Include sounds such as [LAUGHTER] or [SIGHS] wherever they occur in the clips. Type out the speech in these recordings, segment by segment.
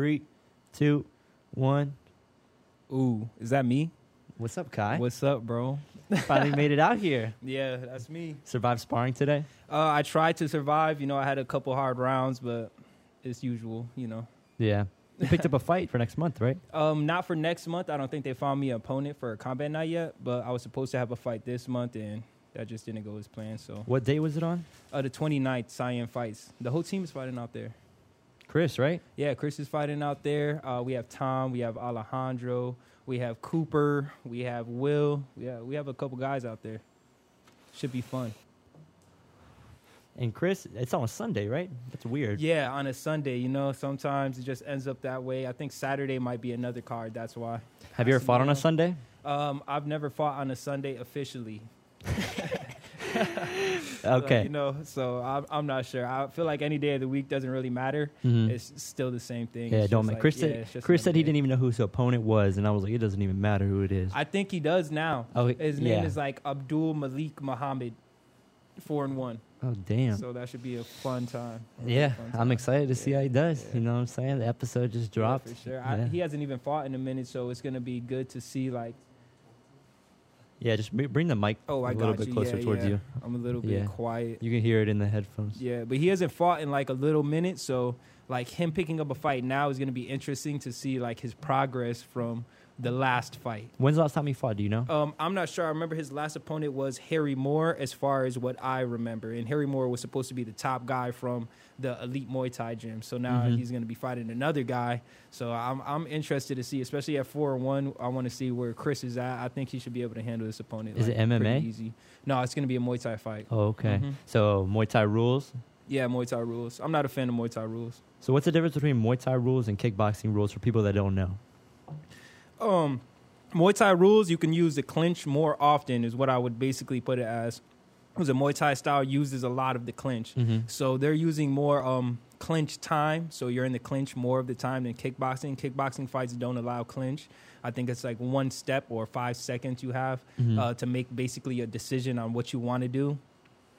Three, two, one. Ooh, is that me? What's up, Kai? What's up, bro? [LAUGHS] Finally made it out here. Yeah, that's me. Survived sparring today. Uh, I tried to survive. You know, I had a couple hard rounds, but it's usual. You know, Yeah. You picked up a fight for next month, right? [LAUGHS] um, not for next month. I don't think they found me an opponent for a combat night yet. But I was supposed to have a fight this month, and that just didn't go as planned. So, What day was it on? uh, the 29th, Cyan fights. The whole team is fighting out there. Chris, right? Yeah, Chris is fighting out there. Uh, we have Tom, we have Alejandro, we have Cooper, we have Will. Yeah, we have a couple guys out there. Should be fun. And Chris, it's on a Sunday, right? That's weird. Yeah, on a Sunday, you know, sometimes it just ends up that way. I think Saturday might be another card. That's why. Have you ever fought on a Sunday? Um, I've never fought on a Sunday officially. [LAUGHS] [LAUGHS] Okay. Like, you know, so I'm, I'm not sure. I feel like any day of the week doesn't really matter. Mhm. It's still the same thing. yeah, don't make. like, Chris yeah, said. Chris said he didn't even know who his opponent was, and I was like, it doesn't even matter who it is. I think he does now. Oh, His yeah. name is like Abdul Malik Muhammad, four and one. oh damn. So that should be a fun time. yeah, Fun I'm excited to see Yeah, how he does. yeah. You know what I'm saying? The episode just Yeah, dropped. for sure. Yeah. I, he hasn't even fought in a minute, so it's gonna be good to see. Like, Yeah, just br- bring the mic oh, I a little got bit you. closer yeah, towards yeah. you. I'm a little bit Yeah. quiet. You can hear it in the headphones. Yeah, but he hasn't fought in like a little minute, so like him picking up a fight now is gonna be interesting to see like his progress from the last fight. When's the last time he fought? Do you know? Um, I'm not sure. I remember his last opponent was Harry Moore, as far as what I remember. And Harry Moore was supposed to be the top guy from the elite Muay Thai gym. So now Mhm. he's going to be fighting another guy. So I'm I'm interested to see, especially at four and one. I want to see where Chris is at. I think he should be able to handle this opponent. Is like, it MMA? Easy. No, it's going to be a Muay Thai fight. oh, okay. Mhm. So Muay Thai rules. Yeah, Muay Thai rules. I'm not a fan of Muay Thai rules. So what's the difference between Muay Thai rules and kickboxing rules for people that don't know? Um, Muay Thai rules, you can use the clinch more often, is what I would basically put it as. Because the Muay Thai style uses a lot of the clinch. Mm-hmm. So they're using more um, clinch time. So you're in the clinch more of the time than kickboxing. Kickboxing fights don't allow clinch. I think it's like one step or five seconds you have Mhm. uh, to make basically a decision on what you want to do.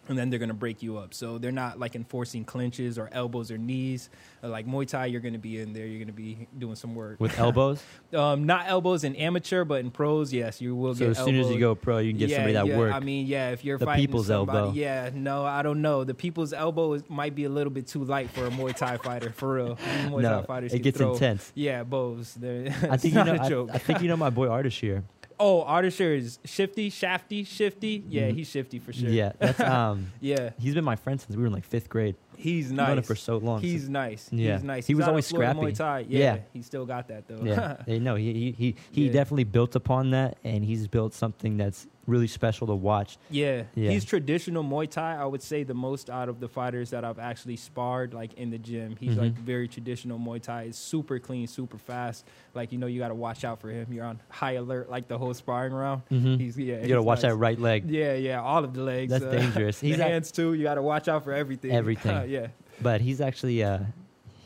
And then they're going to break you up. So they're not like enforcing clinches or elbows or knees. Like Muay Thai, you're going to be in there. You're going to be doing some work. With [LAUGHS] elbows. Um, not elbows in amateur, but in pros, yes, you will so get. as soon as you go pro, you can give yeah, somebody that yeah, work. I mean, yeah, if you're The fighting people's somebody, elbow. yeah, no, I don't know. The people's elbow is, might be a little bit too light for a Muay Thai fighter, for real. [LAUGHS] Muay no, Thai fighters it gets throw, intense. Yeah, bows. I [LAUGHS] think you know. a joke. I, I think you know my boy Artish here. Oh, Artisher is shifty, shafty, shifty. Yeah, Mhm. he's shifty for sure. Yeah, that's [LAUGHS] um. yeah, He's been my friend since we were in like fifth grade. He's We've known him nice. for so long. He's nice. Yeah. He's nice. He He's was out of always Florida scrappy. Muay Thai. Yeah, Yeah. he still got that though. yeah, [LAUGHS] Hey, no, he he he, he Yeah. definitely built upon that, and he's built something that's really special to watch. Yeah. Yeah. he's traditional Muay Thai. I would say the most out of the fighters that I've actually sparred, like in the gym. He's like Mhm. very traditional Muay Thai. It's super clean, super fast. Like you know, you got to watch out for him. You're on high alert, like the whole sparring round. Mm-hmm. He's yeah. you gotta watch nice. that right leg. Yeah, yeah, all of the legs. That's uh, [LAUGHS] dangerous. the He's ac- hands too. You got to watch out for everything. Everything. Yeah. but he's actually uh,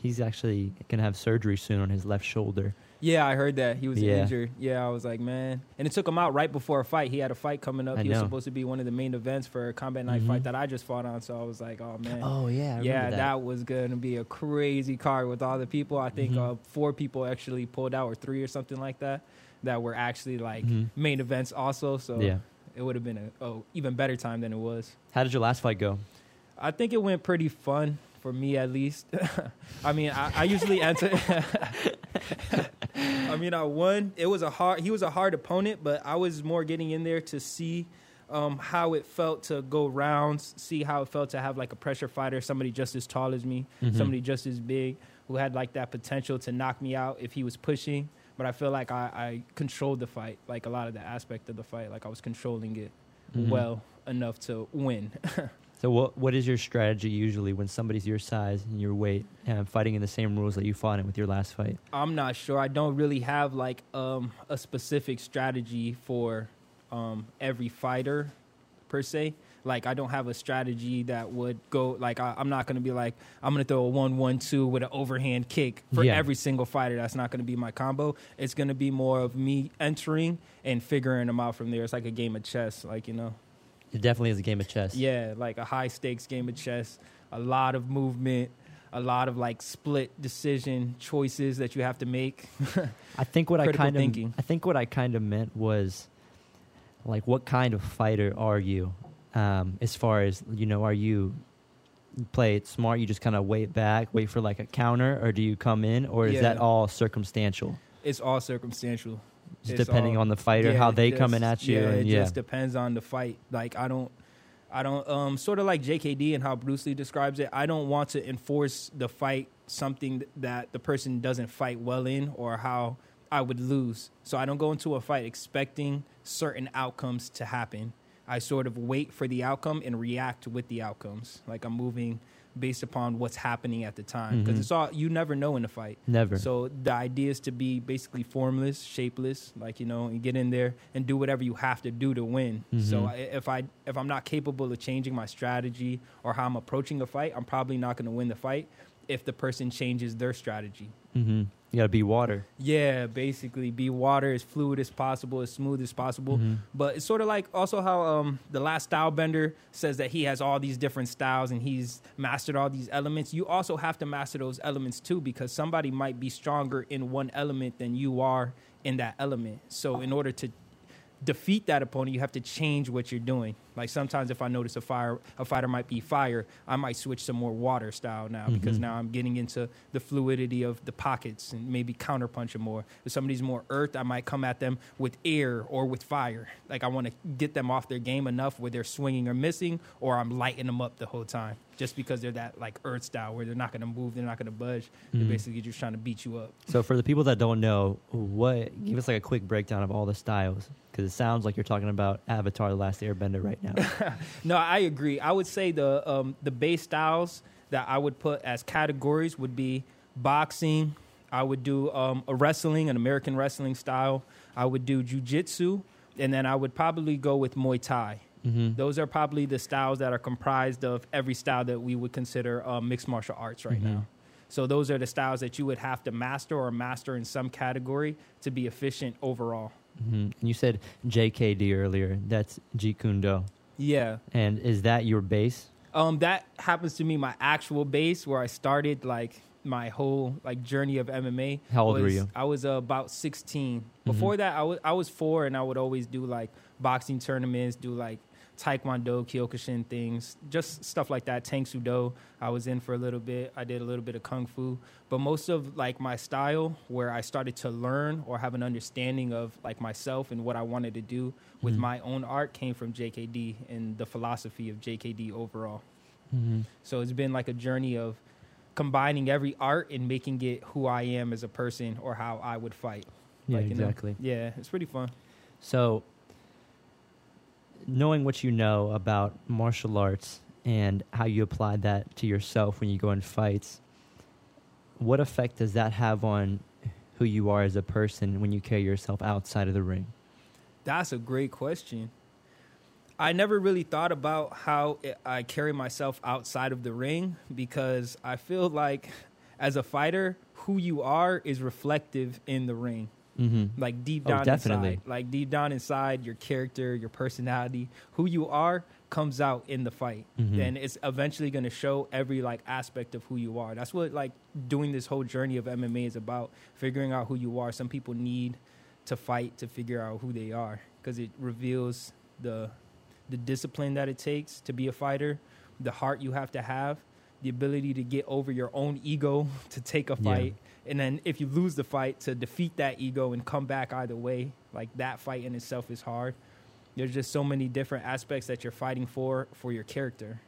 he's actually gonna have surgery soon on his left shoulder. Yeah, I heard that he was Yeah. injured. Yeah, I was like, man, and it took him out right before a fight. He had a fight coming up. I he was supposed to be one of the main events for a combat night Mhm. fight that I just fought on. So I was like, oh man. Oh yeah, I yeah, that. that. was to be a crazy card with all the people. I think Mhm. uh, four people actually pulled out, or three, or something like that, that were actually like Mhm. main events also. So Yeah. it would have been a oh, even better time than it was. How did your last fight go? I think it went pretty fun for me at least. [LAUGHS] I mean, I, I usually answer. [LAUGHS] I mean, I won. It was a hard. He was a hard opponent, but I was more getting in there to see um, how it felt to go rounds, see how it felt to have like a pressure fighter, somebody just as tall as me, Mhm. somebody just as big, who had like that potential to knock me out if he was pushing. But I feel like I, I controlled the fight, like a lot of the aspect of the fight, like I was controlling it Mhm. well enough to win. [LAUGHS] So what what is your strategy usually when somebody's your size and your weight and fighting in the same rules that you fought in with your last fight? I'm not sure. I don't really have like um, a specific strategy for um, every fighter per se. Like I don't have a strategy that would go like I, I'm not gonna be like I'm gonna throw a one one two with an overhand kick for Yeah. every single fighter. That's not gonna be my combo. It's gonna be more of me entering and figuring them out from there. It's like a game of chess, like you know. It definitely is a game of chess. Yeah, like a high stakes game of chess, a lot of movement, a lot of like split decision choices that you have to make. [LAUGHS] I think what I kind of thinking. I think what I kind of meant was like what kind of fighter are you? Um, as far as you know, are you you play it smart? You just kind of wait back, wait for like a counter, or do you come in, or is Yeah. that all circumstantial? it's all circumstantial. Just It's depending all- on the fighter, Yeah, how they just- coming at you, Yeah, and it yeah, just depends on the fight. Like I don't, I don't, um, sort of like JKD and how Bruce Lee describes it. I don't want to enforce the fight something that the person doesn't fight well in, or how I would lose. So I don't go into a fight expecting certain outcomes to happen. I sort of wait for the outcome and react with the outcomes. Like I'm moving based upon what's happening at the time because Mhm. it's all you never know in a fight. never. So the idea is to be basically formless, shapeless, like you know, and get in there and do whatever you have to do to win. So Mhm. I, if I if I'm not capable of changing my strategy or how I'm approaching a fight, I'm probably not going to win the fight if the person changes their strategy. hmm You gotta be water. Yeah, basically be water as fluid as possible, as smooth as possible. Mhm. But it's sort of like also how um, the last style bender says that he has all these different styles and he's mastered all these elements. You also have to master those elements too because somebody might be stronger in one element than you are in that element. So in order to defeat that opponent, you have to change what you're doing. Like sometimes if I notice a fire a fighter might be fire, I might switch to more water style now because Mhm. now I'm getting into the fluidity of the pockets and maybe counterpunch them more. If somebody's more earth, I might come at them with air or with fire. Like I want to get them off their game enough where they're swinging or missing, or I'm lighting them up the whole time. Just because they're that like earth style where they're not going to move, they're not going to budge. They're Mhm. basically just trying to beat you up. So for the people that don't know, what give us like a quick breakdown of all the styles because it sounds like you're talking about Avatar: The Last Airbender right now. [LAUGHS] No, I agree. I would say the um, the base styles that I would put as categories would be boxing. I would do um, a wrestling, an American wrestling style. I would do jujitsu, and then I would probably go with Muay Thai. hmm Those are probably the styles that are comprised of every style that we would consider uh, mixed martial arts right Mhm. now. So those are the styles that you would have to master or master in some category to be efficient overall. Hmm And you said JKD earlier. That's Jeet Kune Do. Yeah. And is that your base? Um, that happens to be my actual base where I started like my whole like journey of MMA. How old were you? I was uh, about 16. Before that, I was I was four, and I would always do like boxing tournaments, do like taekwondo, kyokushin things, just stuff like that. Tang Soo Do, I was in for a little bit. I did a little bit of kung fu, but most of like my style, where I started to learn or have an understanding of like myself and what I wanted to do with Mhm. my own art, came from JKD and the philosophy of JKD overall. hmm So it's been like a journey of combining every art and making it who I am as a person or how I would fight. Yeah, Like, you know, exactly. Yeah, it's pretty fun. So, knowing what you know about martial arts and how you apply that to yourself when you go in fights, what effect does that have on who you are as a person when you carry yourself outside of the ring? That's a great question. I never really thought about how I carry myself outside of the ring because I feel like as a fighter, who you are is reflective in the ring. Mm-hmm. like deep Oh, down definitely. inside like deep down inside your character your personality who you are comes out in the fight Mhm. and it's eventually going to show every like aspect of who you are that's what like doing this whole journey of mma is about figuring out who you are some people need to fight to figure out who they are because it reveals the the discipline that it takes to be a fighter the heart you have to have the ability to get over your own ego [LAUGHS] to take a Yeah. fight and then if you lose the fight to defeat that ego and come back either way like that fight in itself is hard there's just so many different aspects that you're fighting for for your character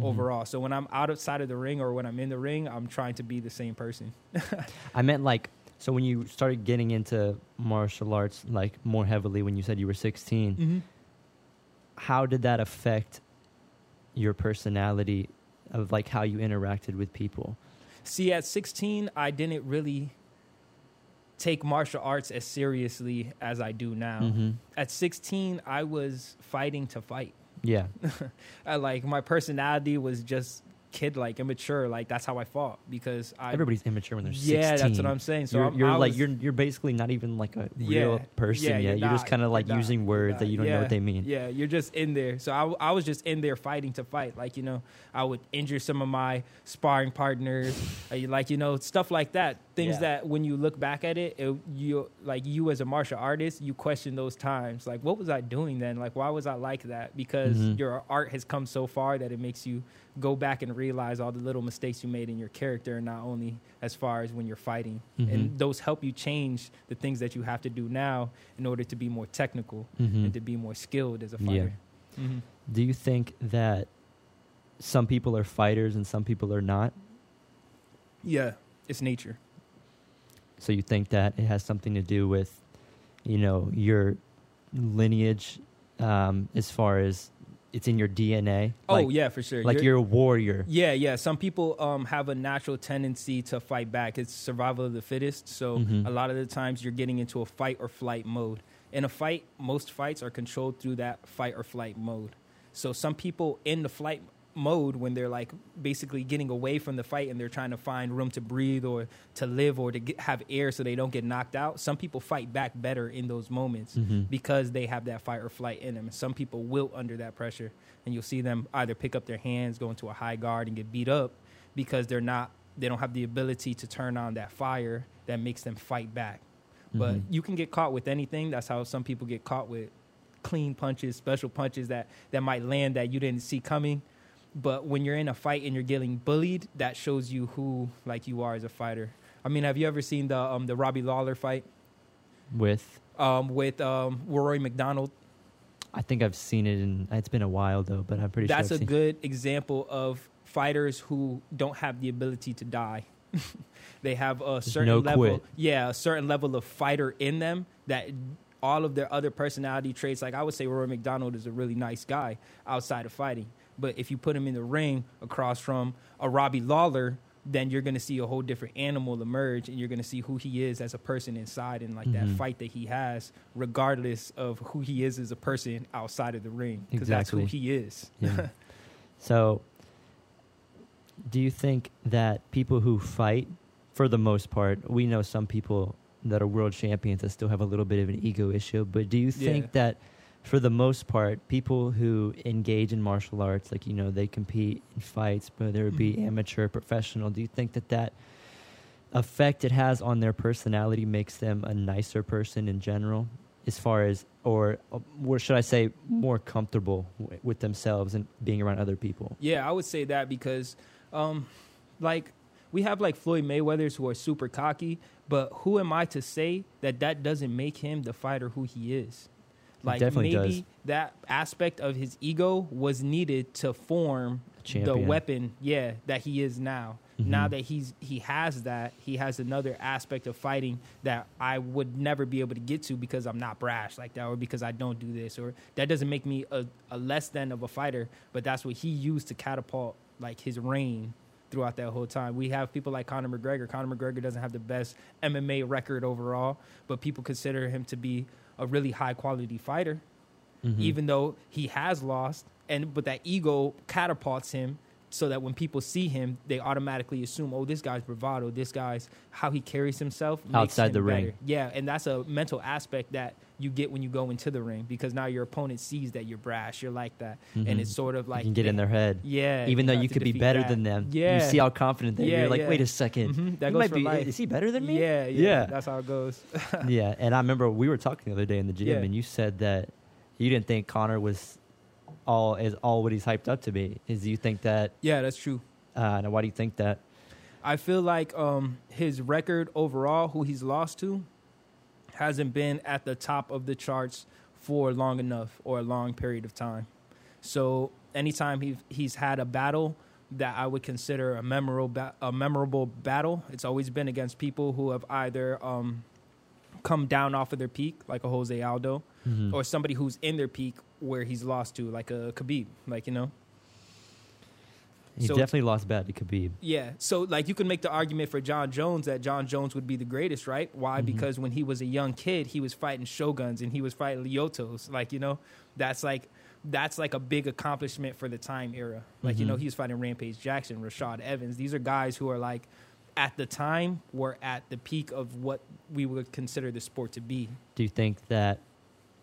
Mhm. overall so when i'm outside of the ring or when i'm in the ring i'm trying to be the same person [LAUGHS] I meant like so when you started getting into martial arts like more heavily when you said you were 16, mm-hmm. how did that affect your personality of like how you interacted with people? see at 16 i didn't really take martial arts as seriously as i do now hmm at 16 i was fighting to fight Yeah. [LAUGHS] I, like my personality was just kid like immature. Like that's how I fought because I Everybody's immature when they're 16. yeah, that's what I'm saying. So you're, I'm, you're I like you're you're basically not even like a Yeah. real person Yeah, yet. you're You're, just kind of like You're not. using words that you don't not. know what they mean. Yeah, you're just in there. So I, I was just in there fighting to fight. Like, you know, I would injure some of my sparring partners. uh, like, you know, stuff like that. Things Yeah. that when you look back at it, it, you like you as a martial artist, you question those times. Like, what was I doing then? Like, why was I like that? Because Mhm. your art has come so far that it makes you go back and realize all the little mistakes you made in your character, and not only as far as when you're fighting. Mhm. And those help you change the things that you have to do now in order to be more technical Mhm. and to be more skilled as a Yeah. fighter. Mhm. Do you think that some people are fighters and some people are not? Yeah, it's nature. So you think that it has something to do with, you know, your lineage, um, as far as it's in your DNA? Oh like, yeah, for sure. like You're- you're a warrior. Yeah, yeah. Some people um, have a natural tendency to fight back. It's survival of the fittest. So Mhm. a lot of the times you're getting into a fight or flight mode. In a fight, most fights are controlled through that fight or flight mode. So some people in the flight mode when they're like basically getting away from the fight and they're trying to find room to breathe or to live or to get, have air so they don't get knocked out. Some people fight back better in those moments Mhm. because they have that fight or flight in them. Some people wilt under that pressure, and you'll see them either pick up their hands, go into a high guard, and get beat up because they're not. They don't have the ability to turn on that fire that makes them fight back. But Mhm. you can get caught with anything. That's how some people get caught with clean punches, special punches that that might land that you didn't see coming. But when you're in a fight and you're getting bullied, that shows you who like you are as a fighter. I mean, have you ever seen the um, the Robbie Lawler fight with, um, with um, Rory MacDonald? I think I've seen it, and it's been a while though, but I'm pretty That's sure. a I've seen- good example of fighters who don't have the ability to die. [LAUGHS] they have a certain no level, quit. yeah, a certain level of fighter in them that all of their other personality traits. Like I would say, Rory MacDonald is a really nice guy outside of fighting, but if you put him in the ring across from a Robbie Lawler. Then you're gonna see a whole different animal emerge, and you're gonna see who he is as a person inside, and like that Mhm. fight that he has, regardless of who he is as a person outside of the ring, because that's who he is. Yeah. [LAUGHS] so, do you think that people who fight, for the most part, we know some people that are world champions that still have a little bit of an ego issue, but do you think Yeah. that for the most part, people who engage in martial arts, like, you know, they compete in fights, whether it be Mhm. amateur, professional, do you think that that effect it has on their personality makes them a nicer person in general? As far as, or, or should I say, more comfortable w- with themselves and being around other people? Yeah, I would say that because, um, like, we have like Floyd Mayweather's who are super cocky, but who am I to say that that doesn't make him the fighter who he is? Like maybe does. that aspect of his ego was needed to form the weapon, yeah, that he is now. Now Mhm. that he's he has that, he has another aspect of fighting that I would never be able to get to because I'm not brash like that, or because I don't do this, or that doesn't make me a, a less than of a fighter. But that's what he used to catapult like his reign throughout that whole time. We have people like Conor McGregor. Conor McGregor doesn't have the best MMA record overall, but people consider him to be a really high quality fighter Mhm. even though he has lost and but that ego catapults him so that when people see him they automatically assume oh this guy's bravado this guy's how he carries himself Outside him the ring. yeah and that's a mental aspect that you get when you go into the ring because now your opponent sees that you're brash you're like that Mhm. and it's sort of like you can get in their head. yeah Even though you could be better that. than them. yeah You see how confident they are. Yeah, You're like, yeah. wait a 2nd Mhm, that goes might for be, life. is he better than me? yeah, yeah Yeah. that's how it goes [LAUGHS] yeah. And I remember we were talking the other day in the gym, Yeah. and you said that you didn't think Conor was all is all what he's hyped up to be. Is you think that? yeah that's true Uh, now why do you think that? I feel like um, his record overall, who he's lost to, hasn't been at the top of the charts for long enough or a long period of time. So anytime he he's had a battle that I would consider a memorable ba- a memorable battle, it's always been against people who have either um, come down off of their peak, like a Jose Aldo, Mhm. or somebody who's in their peak where he's lost to, like a Khabib, like you know. he so- definitely lost bad to Khabib. Yeah. So like you can make the argument for Jon Jones that Jon Jones would be the greatest, right? Why? Mhm. Because when he was a young kid, he was fighting shoguns and he was fighting Lyotos. Like, you know, that's like that's like a big accomplishment for the time era. Like you know, he was fighting Rampage Jackson, Rashad Evans. These are guys who are like at the time were at the peak of what we would consider the sport to be. Do you think that,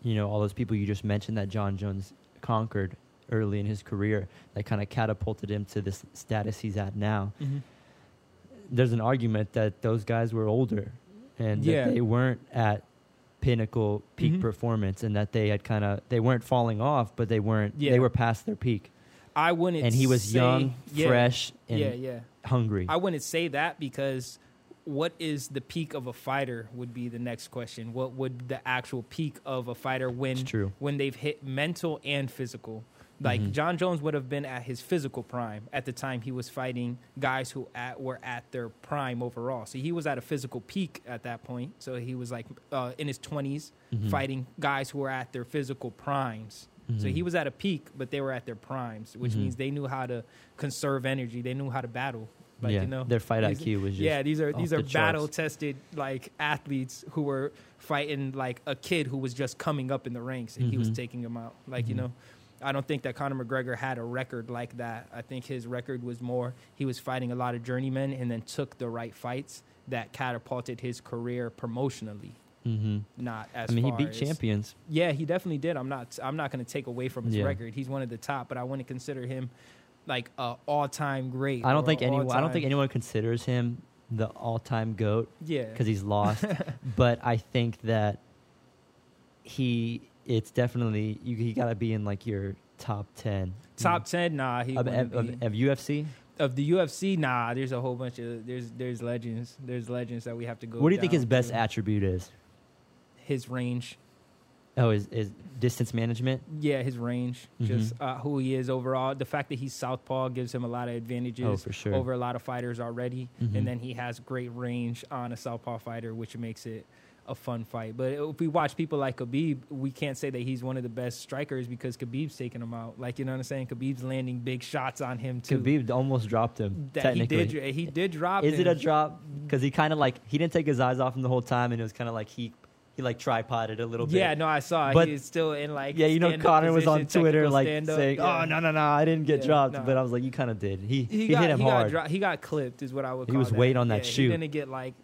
you know, all those people you just mentioned that Jon Jones conquered early in his career that kind of catapulted him to this status he's at now? There's an argument that those guys were older and Yeah. that they weren't at pinnacle peak Mhm. performance and that they had kind of they weren't falling off but they weren't Yeah. they were past their peak I wouldn't. and he was say- young yeah, fresh and Yeah, yeah. hungry I wouldn't say that because what is the peak of a fighter would be the next question. What would the actual peak of a fighter when true when they've hit mental and physical? Like Mhm. Jon Jones would have been at his physical prime at the time he was fighting guys who at, were at their prime overall. So he was at a physical peak at that point. So he was like uh, in his 20s Mhm. fighting guys who were at their physical primes. So Mhm. he was at a peak, but they were at their primes, which Mhm. means they knew how to conserve energy. They knew how to battle. Like yeah you know, their fight these- IQ was just yeah, these are these the are charts. battle tested like athletes who were fighting like a kid who was just coming up in the ranks and he was Mhm. taking them out. Like you Mhm. know, I don't think that Conor McGregor had a record like that. I think his record was more he was fighting a lot of journeymen and then took the right fights that catapulted his career promotionally. Mhm. Not as I mean he beat as- champions yeah, he definitely did. I'm not. I'm not going to take away from his Yeah. record. He's one of the top, but I wouldn't consider him like a all time great. I don't think anyone. I don't think anyone considers him the all-time goat Yeah, because he's lost. [LAUGHS] but I think that he, it's definitely you. He got to be in like your top ten. top ten. Nah, he of, of, of, of UFC. of the UFC. Nah, there's a whole bunch of there's there's legends. There's legends that we have to go. What do you think his best attribute is? His range. Oh, is is distance management? Yeah, his range. Mhm. Just uh, who he is overall. The fact that he's southpaw gives him a lot of Oh, advantages. for sure. over a lot of fighters already, Mhm. and then he has great range on a southpaw fighter, which makes it a fun fight. But if we watch people like Khabib, we can't say that he's one of the best strikers because Khabib's taking him out. Like you know what I'm saying? Khabib's landing big shots on him too. Khabib almost dropped him. that he did, he did drop. is it a drop? Because he kind of like he didn't take his eyes off him the whole time, and it was kind of like he he like tripoded a little bit. Yeah, no, I saw. But- He's still in like. Yeah, you know, Conor was on Twitter like stand-up. saying. "Oh no, no, no, I didn't get Yeah, dropped," no. but I was like, "You kind of did." He he, He, got, hit him he hard. Got dro- he got clipped, is what I would. He was that. weight on that Yeah, shoe. He didn't get like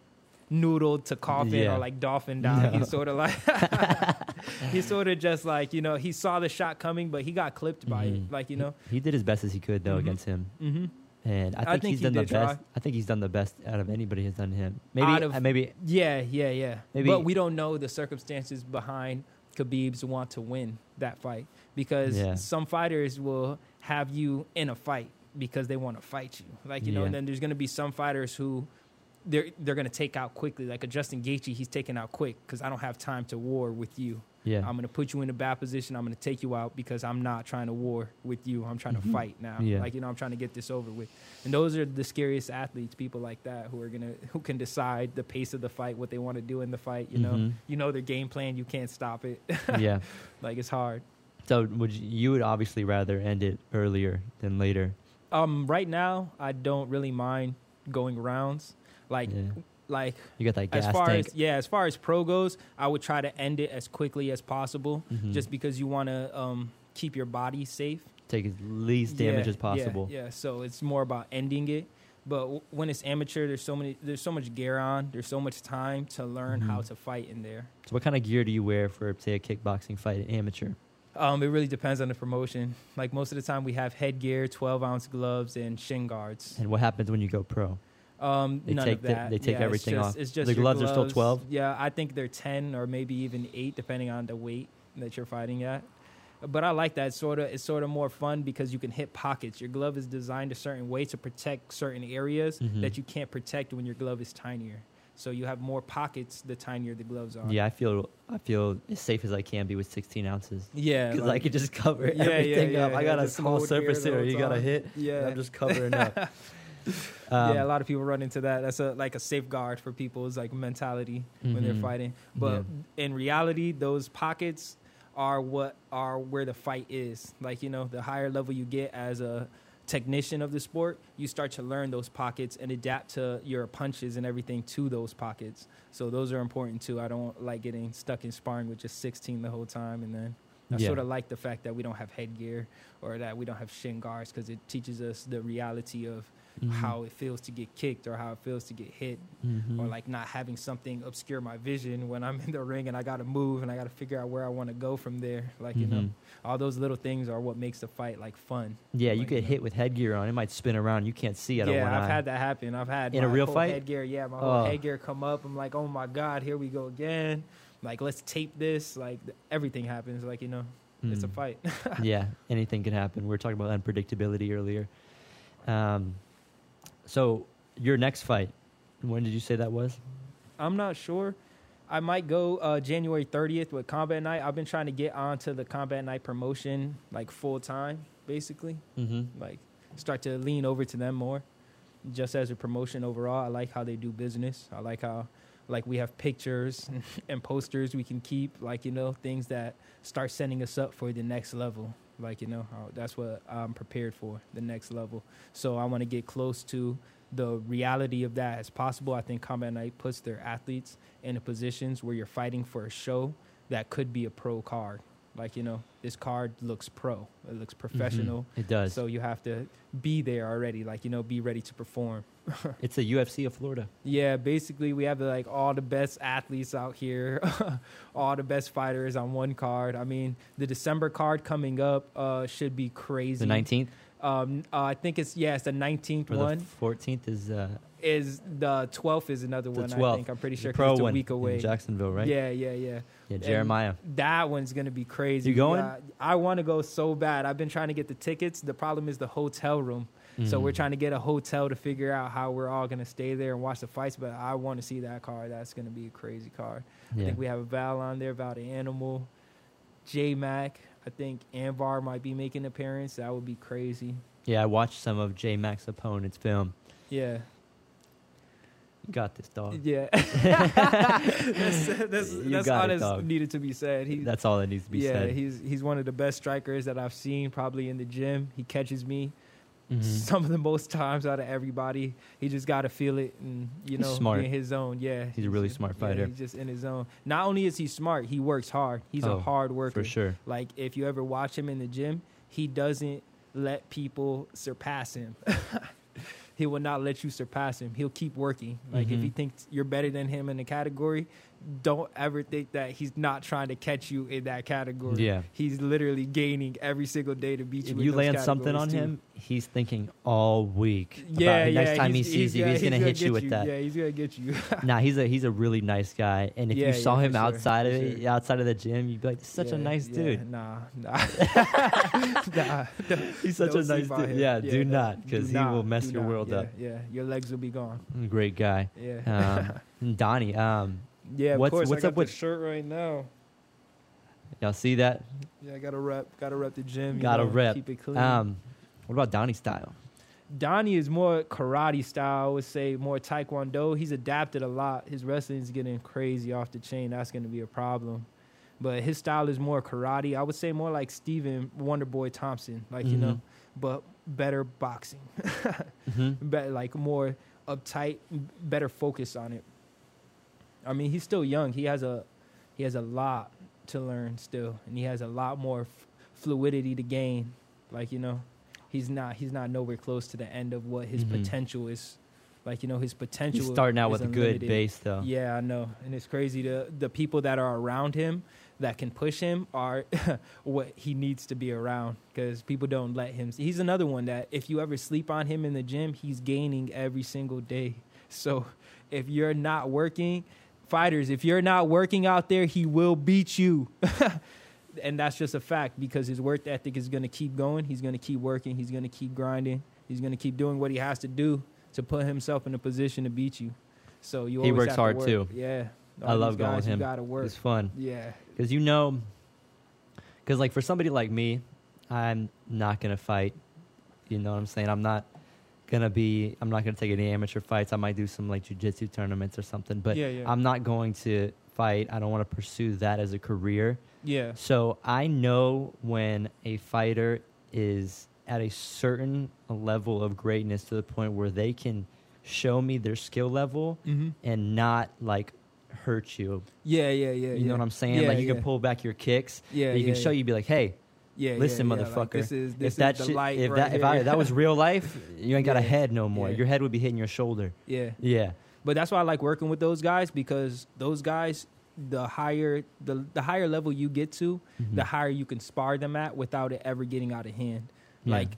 noodled to coffin Yeah. or like dolphin down. [LAUGHS] No. He sort of like [LAUGHS] he sort of just like you know he saw the shot coming, but he got clipped by Mhm. it. Like you know. he did as best as he could though Mhm. against him, Mm-hmm. And I think, I think he's he done the try. best. I think he's done the best out of anybody has done him. Maybe of- uh, maybe Yeah, yeah, yeah. Maybe- but we don't know the circumstances behind Khabib's want to win that fight because Yeah. some fighters will have you in a fight because they want to fight you. Like you know, and then there's going to be some fighters who they're they're going to take out quickly. Like a Justin Gaethje, he's taken out quick because I don't have time to war with you. Yeah. I'm going to put you in a bad position. I'm going to take you out because I'm not trying to war with you. I'm trying to fight now. Yeah. Like you know, I'm trying to get this over with. And those are the scariest athletes, people like that who are gonna who can decide the pace of the fight, what they want to do in the fight. You know, Mhm. you know their game plan. You can't stop it. [LAUGHS] yeah. like it's hard. So would you, you would obviously rather end it earlier than later? Um, right now, I don't really mind going rounds. Like yeah. Like You got that gas as far tank. as yeah, as far as pro goes, I would try to end it as quickly as possible, Mhm. just because you want to um keep your body safe. take as least damage Yeah, as possible. Yeah, yeah, so it's more about ending it. But w- when it's amateur, there's so many, there's so much gear on. There's so much time to learn how Mhm. to fight in there. So what kind of gear do you wear for say a kickboxing fight, amateur? Um, it really depends on the promotion. Like most of the time, we have headgear, 12 ounce gloves, and shin guards. And what happens when you go pro? Um, They none take of the- that. they take Yeah, everything it's just, off. It's just The your gloves are still 12? Yeah, I think they're 10 or maybe even eight, depending on the weight that you're fighting at. But I like that sort of. It's sort of more fun because you can hit pockets. Your glove is designed a certain way to protect certain areas Mhm. that you can't protect when your glove is tinier. So you have more pockets the tinier the gloves are. Yeah, I feel I feel as safe as I can be with 16 ounces yeah. [LAUGHS] because I like- could just cover Yeah, yeah, everything yeah, up. I yeah, got a small surface the here. You got to hit. Yeah. I'm just covering up. [LAUGHS] Um, yeah, a lot of people run into that. That's a like a safeguard for people's like mentality when they're Mhm. fighting. But in reality, those pockets are what are where the fight is. Like you know, the higher level you get as a technician of the sport, you start to learn those pockets and adapt to your punches and everything to those pockets. So those are important too. I don't like getting stuck in sparring with just 16 the whole time and then I Yeah. sort of like the fact that we don't have headgear or that we don't have shin guards because it teaches us the reality of Mhm. how it feels to get kicked or how it feels to get hit Mhm. or like not having something obscure my vision when I'm [LAUGHS] in the ring and I got to move and I got to figure out where I want to go from there. Like you know, Mhm. all those little things are what makes the fight like fun. Yeah, you get you know. hit with headgear on. It might spin around. You can't see out of yeah, one I've eye. had that happen. I've had In a real fight? headgear. Yeah, my whole Oh. headgear come up. I'm like, oh my god, here we go again. Like let's tape this. Like everything happens. Like you know, it's a Mm. fight. [LAUGHS] yeah, anything can happen. We were talking about unpredictability earlier. Um, so your next fight, when did you say that was? I'm not sure. I might go uh, January 30th with Combat Night. I've been trying to get onto the Combat Night promotion like full time, basically. Mm-hmm. Like start to lean over to them more. Just as a promotion overall, I like how they do business. I like how like we have pictures [LAUGHS] and posters we can keep, like you know things that start setting us up for the next level. Like you know that's what I'm prepared for, the next level. So I want to get close to the reality of that as possible. I think Combat Night puts their athletes in positions where you're fighting for a show that could be a pro card. Like, you know, this card looks pro, it looks professional. It does. So you have to be there already, like, you know, be ready to perform. [LAUGHS] it's the UFC of Florida. Yeah, basically, we have like all the best athletes out here, [LAUGHS] all the best fighters on one card. I mean, the December card coming up uh, should be crazy. The 19th Um, uh, I think it's yeah, it's the nineteenth or one. the 14th is uh, Is the twelfth is another the one? 12th. I think I'm pretty sure pro it's a week away. in Jacksonville, right? Yeah, yeah, yeah. Yeah, And Jeremiah. That one's gonna be crazy. You going? Yeah, I want to go so bad. I've been trying to get the tickets. The problem is the hotel room. So we're Mhm. trying to get a hotel to figure out how we're all gonna stay there and watch the fights. But I want to see that card. That's gonna be a crazy card. Yeah. I think we have a Val on there, Val the Animal, J Mac. I think Anvar might be making an appearance. That would be crazy. yeah, I watched some of J Mac's opponent's film. Yeah, You got this, dog. yeah. [LAUGHS] that's that's, You that's all it, that's needed to be said. He, That's all that needs to be yeah, said. Yeah, he's he's one of the best strikers that I've seen probably in the gym. He catches me Mhm. some of the most times out of everybody. He just got to feel it and you He's know smart. in his zone. Yeah, He's a really smart yeah, fighter. he's just in his zone. Not only is he smart, he works hard. He's Oh, a hard worker. For sure. Like if you ever watch him in the gym, he doesn't let people surpass him. [LAUGHS] he will not let you surpass him. He'll keep working. Like if mm-hmm. he thinks you're better than him in the category, don't ever think that he's not trying to catch you in that category. Yeah. He's literally gaining every single day to beat you. If you land something on too. him, he's thinking all week. Yeah, yeah. Next time he sees he's you, he's gonna hit you with that. Yeah, he's gonna get you. [LAUGHS] Nah, he's a he's a really nice guy. And if Yeah, you saw for him sure, outside of for it, sure. outside of the gym, you'd be like, "This is such a nice yeah, dude." Nah, nah. [LAUGHS] [LAUGHS] nah. He's such a nice dude. Yeah, do no, not, because he will mess your world up. Yeah, your legs will be gone. Great guy. Yeah. Um, Donnie, um, yeah, of what's- course. what's I got up with- shirt right now? y'all see that? Yeah, I gotta rep. Gotta rep the gym. Gotta know, rep. Keep it clean. Um, what about Donnie style? Donnie is more karate style. I would say more taekwondo. He's adapted a lot. His wrestling's getting crazy off the chain. That's going to be a problem. But his style is more karate. I would say more like Stephen Wonderboy Thompson, like you know, but better boxing. [LAUGHS] hmm better, like more uptight, better focus on it. I mean, he's still young. He has a he has a lot to learn still, and he has a lot more f- fluidity to gain. Like you know, he's not he's not nowhere close to the end of what his Mhm. potential is. Like you know, his potential. He's starting out with a good base, though. Yeah, I know, and it's crazy. The the people that are around him that can push him are [LAUGHS] what he needs to be around because people don't let him. He's another one that if you ever sleep on him in the gym, he's gaining every single day. So if you're not working, fighters, if you're not working out there, he will beat you. [LAUGHS] and that's just a fact because his work ethic is going to keep going. He's going to keep working. He's going to keep grinding. He's going to keep doing what he has to do to put himself in a position to beat you. So you He works have to hard, work. too. Yeah, I love these going guys, with him. It's fun. Yeah, Because you know, because like for somebody like me, I'm not gonna fight. You know what I'm saying? I'm not gonna be. I'm not gonna take any amateur fights. I might do some like jujitsu tournaments or something. But yeah, yeah, I'm not going to fight. I don't want to pursue that as a career. yeah, So I know when a fighter is at a certain level of greatness to the point where they can show me their skill level mm-hmm. and not like hurt you. Yeah, yeah, yeah. You know what I'm saying? Yeah, like you yeah. can pull back your kicks. Yeah, you can show yeah. you be like, hey, Yeah, listen, yeah, yeah, motherfucker. Like, this is this if that is the shit, light if right that if I if that was [LAUGHS] real life, you ain't got a head no more. Yeah. Your head would be hitting your shoulder. yeah. Yeah. But that's why I like working with those guys because those guys, the higher the the higher level you get to, Mhm. the higher you can spar them at without it ever getting out of hand. Yeah. Like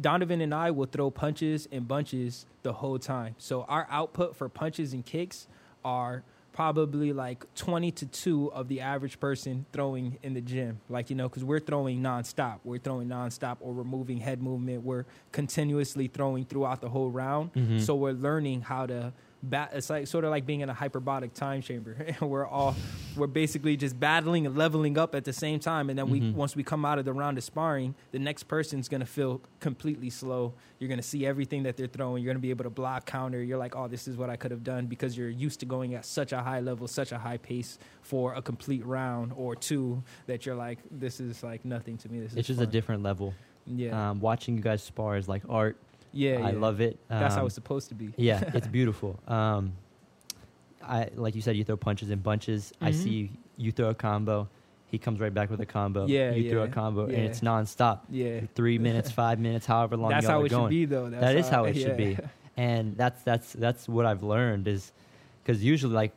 Donovan and I will throw punches and bunches the whole time. So our output for punches and kicks are probably like 20 to 2 of the average person throwing in the gym. Like, you know, because we're throwing nonstop. We're throwing nonstop or we're moving head movement. We're continuously throwing throughout the whole round. Mhm. So we're learning how to. Bat, it's like sort of like being in a hyperbolic time chamber. [LAUGHS] we're all we're basically just battling and leveling up at the same time. And then we Mhm. once we come out of the round of sparring, the next person's gonna feel completely slow. You're gonna see everything that they're throwing. You're gonna be able to block counter. You're like, oh, this is what I could have done because you're used to going at such a high level, such a high pace for a complete round or two that you're like, this is like nothing to me. This is it's just a different level. yeah, Um, watching you guys spar is like art. Yeah, I yeah. love it. That's how Um, it's supposed to be. yeah, [LAUGHS] it's beautiful. Um, I like you said, you throw punches in bunches. I Mhm. see you, throw a combo. He comes right back with a combo. Yeah, you throw a combo, yeah. and it's nonstop. Yeah, Three [LAUGHS] minutes, five minutes, however long that's how it going. should be, though. That's That is how it should be. [LAUGHS] and that's that's that's what I've learned is because usually like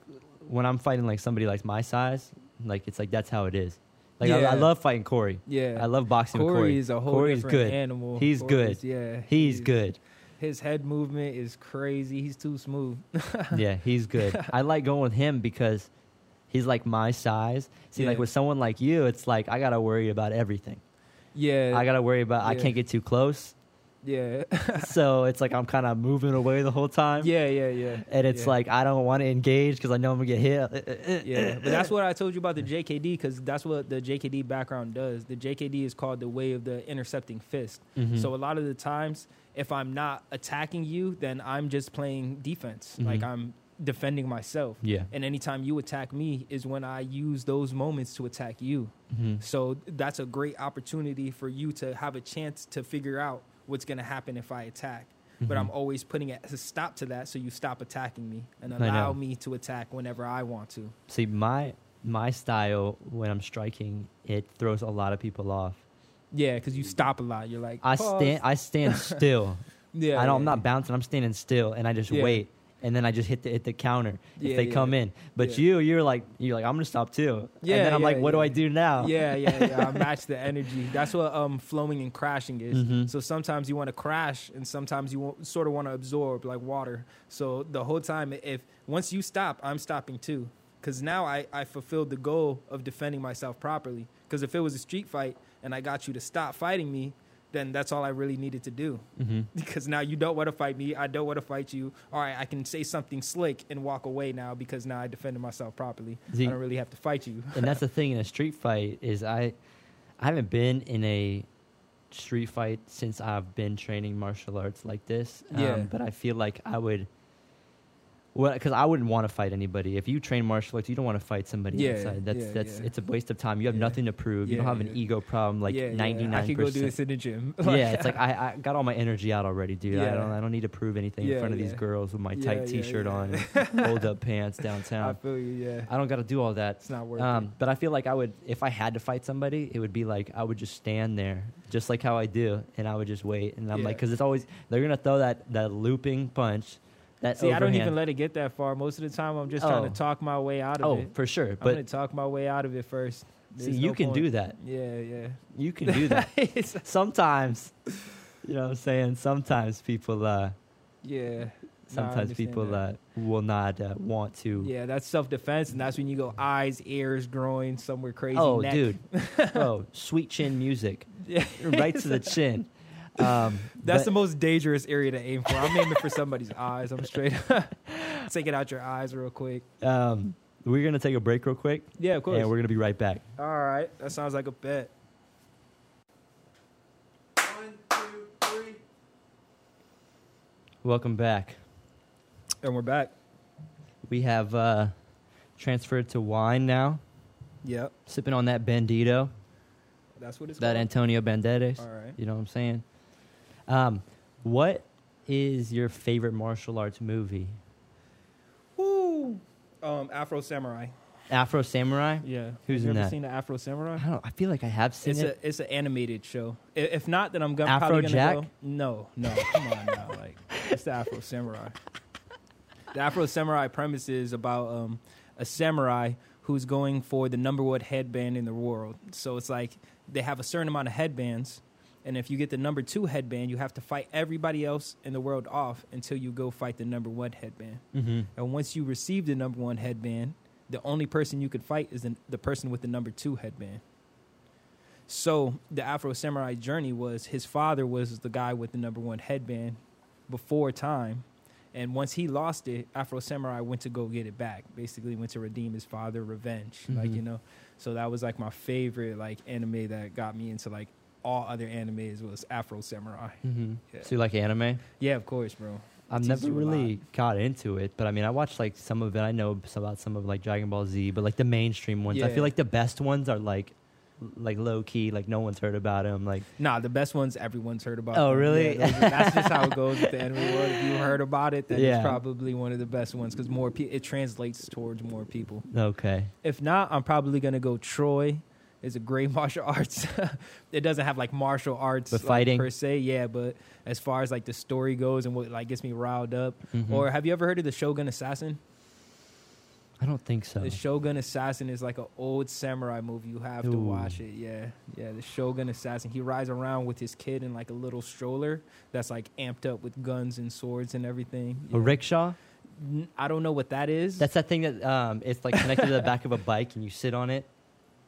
when I'm fighting like somebody like my size, like it's like that's how it is. Like I, Yeah. I love fighting Corey. Yeah, I love boxing with Corey Corey. is a whole Corey's different good. animal. He's Corey's- good. Yeah, He's good. His head movement is crazy. He's too smooth. [LAUGHS] yeah, he's good. I like going with him because he's like my size. See, like with someone like you, it's like I gotta worry about everything. Yeah, I gotta worry about I can't get too close. Yeah, [LAUGHS] so it's like I'm kind of moving away the whole time. yeah, yeah, yeah. And it's yeah. like I don't want to engage because I know I'm gonna get hit. yeah, but that's what I told you about the [LAUGHS] JKD because that's what the JKD background does. The JKD is called the way of the intercepting fist. Mhm. So a lot of the times, if I'm not attacking you, then I'm just playing defense. Like Mhm. I'm defending myself. yeah. And anytime you attack me is when I use those moments to attack you. Mhm. So that's a great opportunity for you to have a chance to figure out what's going to happen if I attack. But mm-hmm. I'm always putting a stop to that so you stop attacking me and allow me to attack whenever I want to. See, my my style when I'm striking, it throws a lot of people off. Yeah, because you stop a lot. You're like, I "Pause." stand I stand still. [LAUGHS] Yeah, I don't, I'm not bouncing. I'm standing still, and I just Yeah. wait, and then I just hit the hit the counter if Yeah, they yeah. come in. But Yeah. you, you're like you're like I'm gonna stop too. Yeah, and then I'm like, what do. I do now? Yeah, yeah, yeah. [LAUGHS] I match the energy. That's what um flowing and crashing is. Mhm. So sometimes you want to crash, and sometimes you want, sort of want to absorb like water. So the whole time, if once you stop, I'm stopping too, because now I I fulfilled the goal of defending myself properly. Because if it was a street fight and I got you to stop fighting me, then that's all I really needed to do. hmm [LAUGHS] Because now you don't want to fight me, I don't want to fight you. All right, I can say something slick and walk away now because now I defended myself properly. See- I don't really have to fight you. and that's the [LAUGHS] thing in a street fight is I, I haven't been in a street fight since I've been training martial arts like this. Um, Yeah. But I feel like I would. Well, because I wouldn't want to fight anybody. If you train martial arts, you don't want to fight somebody Yeah, outside. That's yeah, that's yeah. it's a waste of time. You have nothing to prove. you don't have an ego problem like ninety nine I can go do this in the gym. [LAUGHS] yeah, it's like I, I got all my energy out already, dude. I don't I don't need to prove anything in front of these girls with my tight t-shirt yeah. on [LAUGHS] and hold up pants downtown. I feel you. Yeah, I don't got to do all that. it's not worth Um, but I feel like I would, if I had to fight somebody, it would be like I would just stand there, just like how I do, and I would just wait. And I'm like, because it's always they're gonna throw that that looping punch, that. See, I don't even let it get that far. Most of the time, I'm just trying Oh. to talk my way out of oh, it. Oh, for sure. I'm gonna But talk my way out of it first. see, you no can point. do that. Yeah, yeah. You can do that. [LAUGHS] Sometimes, you know, what I'm saying sometimes people, uh, yeah. Sometimes people that. uh, will not uh, want to. Yeah, that's self defense, and that's when you go eyes, ears, groin, somewhere crazy. oh, neck. dude, [LAUGHS] oh, sweet chin music, Yeah. right to the chin. Um, [LAUGHS] That's but- the most dangerous area to aim for. I'm aiming for somebody's eyes. I'm straight [LAUGHS] taking out your eyes real quick. Um, we're gonna take a break real quick, Yeah, of course. and we're gonna be right back. All right, that sounds like a bet. One, two, three. Welcome back. And we're back. We have uh, transferred to wine now, Yep, sipping on that Bandito, that's what it's called. that called. Antonio Banderas. All right. You know what I'm saying? Um, what is your favorite martial arts movie? Woo. Um, Afro Samurai. Afro Samurai. Yeah. Who's Have you in ever that? seen the Afro Samurai? I don't. I feel like I have seen It's it. a it's an animated show. I- If not, then I'm gonna Afro probably gonna Jack? go. No, no, come on now. [LAUGHS] Like it's the Afro Samurai. The Afro Samurai premise is about um, a samurai who's going for the number one headband in the world. So it's like they have a certain amount of headbands, and if you get the number two headband, you have to fight everybody else in the world off until you go fight the number one headband. mm-hmm. And once you receive the number one headband, the only person you could fight is the, the person with the number two headband. So the Afro Samurai journey was his father was the guy with the number one headband before time. And once he lost it, Afro Samurai went to go get it back. Basically went to redeem his father, revenge. Like, Mhm. you know. So that was like my favorite like anime that got me into like all other animes was Afro Samurai. Mm-hmm. Yeah. So you like anime? Yeah, of course, bro. I've never you a lot. really got into it, but I mean, I watched like some of it. I know about some of like Dragon Ball Z, but like the mainstream ones, I feel like the best ones are like, like low key, like no one's heard about them. Like, Nah, the best ones everyone's heard about. Oh, them. really? Yeah, are- that's just how it goes with the [LAUGHS] anime world. If you heard about it, then Yeah. it's probably one of the best ones because more pe- it translates towards more people. okay, If not, I'm probably gonna go Troy. It's a great [LAUGHS] martial arts. it doesn't have like martial arts But like, fighting? per se, yeah. But as far as like the story goes and what like gets me riled up, Mhm. or have you ever heard of the Shogun Assassin? I don't think so. The Shogun Assassin is like an old samurai movie. You have to watch it. Yeah, yeah. The Shogun Assassin. He rides around with his kid in like a little stroller that's like amped up with guns and swords and everything. A Yeah. rickshaw? I don't know what that is. That's that thing that um, it's like connected to the back of a bike and you sit on it.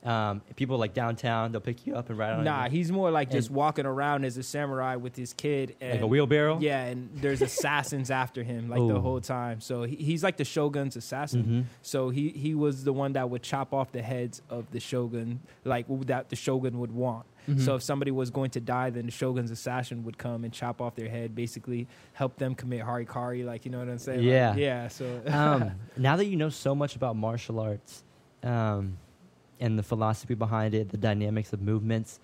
Um, people like downtown, they'll pick you up and ride on nah. He's more like just walking around as a samurai with his kid and like a wheelbarrow. Yeah, and there's assassins [LAUGHS] after him like the whole time. So he, he's like the Shogun's assassin. hmm So he he was the one that would chop off the heads of the shogun, like that the shogun would want. Mhm. So if somebody was going to die, then the shogun's assassin would come and chop off their head, basically help them commit harikari. Like you know what I'm saying? Like, Yeah. yeah. So um, [LAUGHS] now that you know so much about martial arts um, and the philosophy behind it, the dynamics of movements,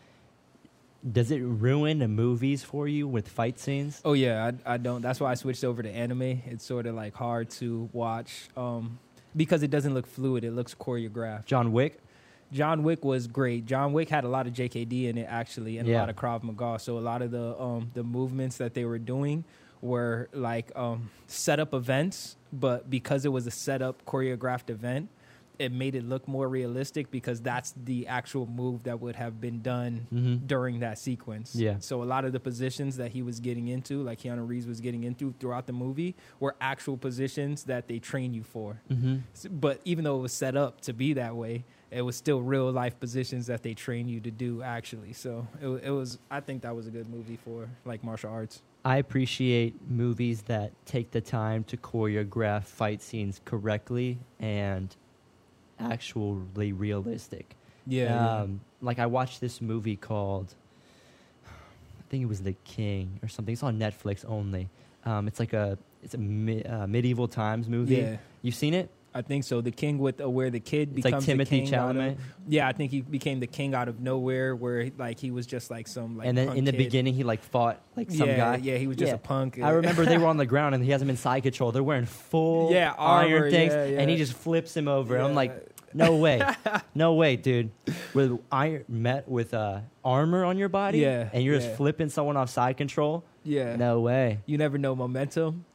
does it ruin the movies for you with fight scenes? oh yeah, I, I don't. That's why I switched over to anime. It's sort of like hard to watch um, because it doesn't look fluid. It looks choreographed. John Wick? John Wick was great. John Wick had a lot of JKD in it actually, and a lot of Krav Maga. So a lot of the um, the movements that they were doing were like um, set up events, but because it was a set up choreographed event, it made it look more realistic because that's the actual move that would have been done Mm-hmm. during that sequence. Yeah. So a lot of the positions that he was getting into, like Keanu Reeves was getting into throughout the movie, were actual positions that they train you for. Mm-hmm. But even though it was set up to be that way, it was still real life positions that they train you to do actually. So it, it was. I think that was a good movie for like martial arts. I appreciate movies that take the time to choreograph fight scenes correctly and actually realistic. Yeah, um, like I watched this movie called, I think it was The King or something. It's on Netflix only. Um, it's like a it's a mi- uh, medieval times movie. yeah. You've seen it? I think so. The king with uh, where the kid It's like becomes Timothy the king out of- yeah, I think he became the king out of nowhere, where like he was just like some like. and then in the kid. beginning, he like fought like some yeah, guy. yeah, he was just Yeah. a punk. I remember they were on the [LAUGHS] ground and he has him in side control. They're wearing full Yeah, iron armor, things, yeah, and he just flips him over. And I'm like, no way, [LAUGHS] no way, dude. With iron met with uh, armor on your body, Yeah, and you're just flipping someone off side control. yeah, No way. you never know momentum.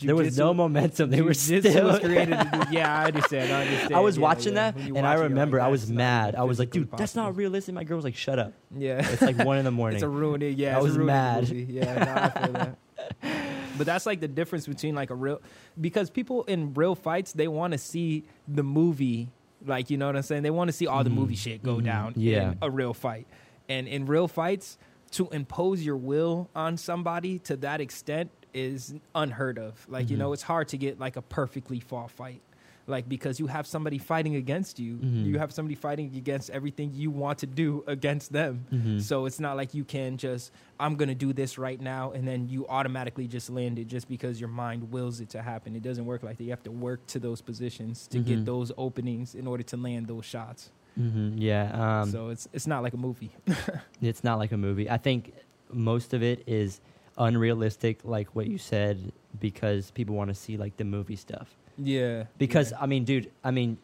There was no momentum. They were still. was created. To do, [LAUGHS] yeah, I understand. I understand. I was yeah, watching yeah. that, and I watch remember like, I was mad. I was like, dude, that's not realistic. My girl was like, shut up. Yeah, It's like one in the morning. [LAUGHS] It's a ruining. Yeah, I was mad. Movie. Yeah, no, I feel that. [LAUGHS] But that's like the difference between like a real, because people in real fights they want to see the movie, like you know what I'm saying. They want to see all the movie shit go Mhm. down Yeah. in a real fight, and in real fights, to impose your will on somebody to that extent is unheard of. Like you Mhm. know, it's hard to get like a perfectly fought fight. Like because you have somebody fighting against you, Mhm. you have somebody fighting against everything you want to do against them. Mhm. So it's not like you can just, I'm going to do this right now, and then you automatically just land it just because your mind wills it to happen. It doesn't work like that. You have to work to those positions to get those openings in order to land those shots. Mhm. Yeah. Um, so it's it's not like a movie. [LAUGHS] It's not like a movie. I think most of it is unrealistic, like what you said, because people want to see like the movie stuff. Yeah. Because yeah. I mean, dude, I mean,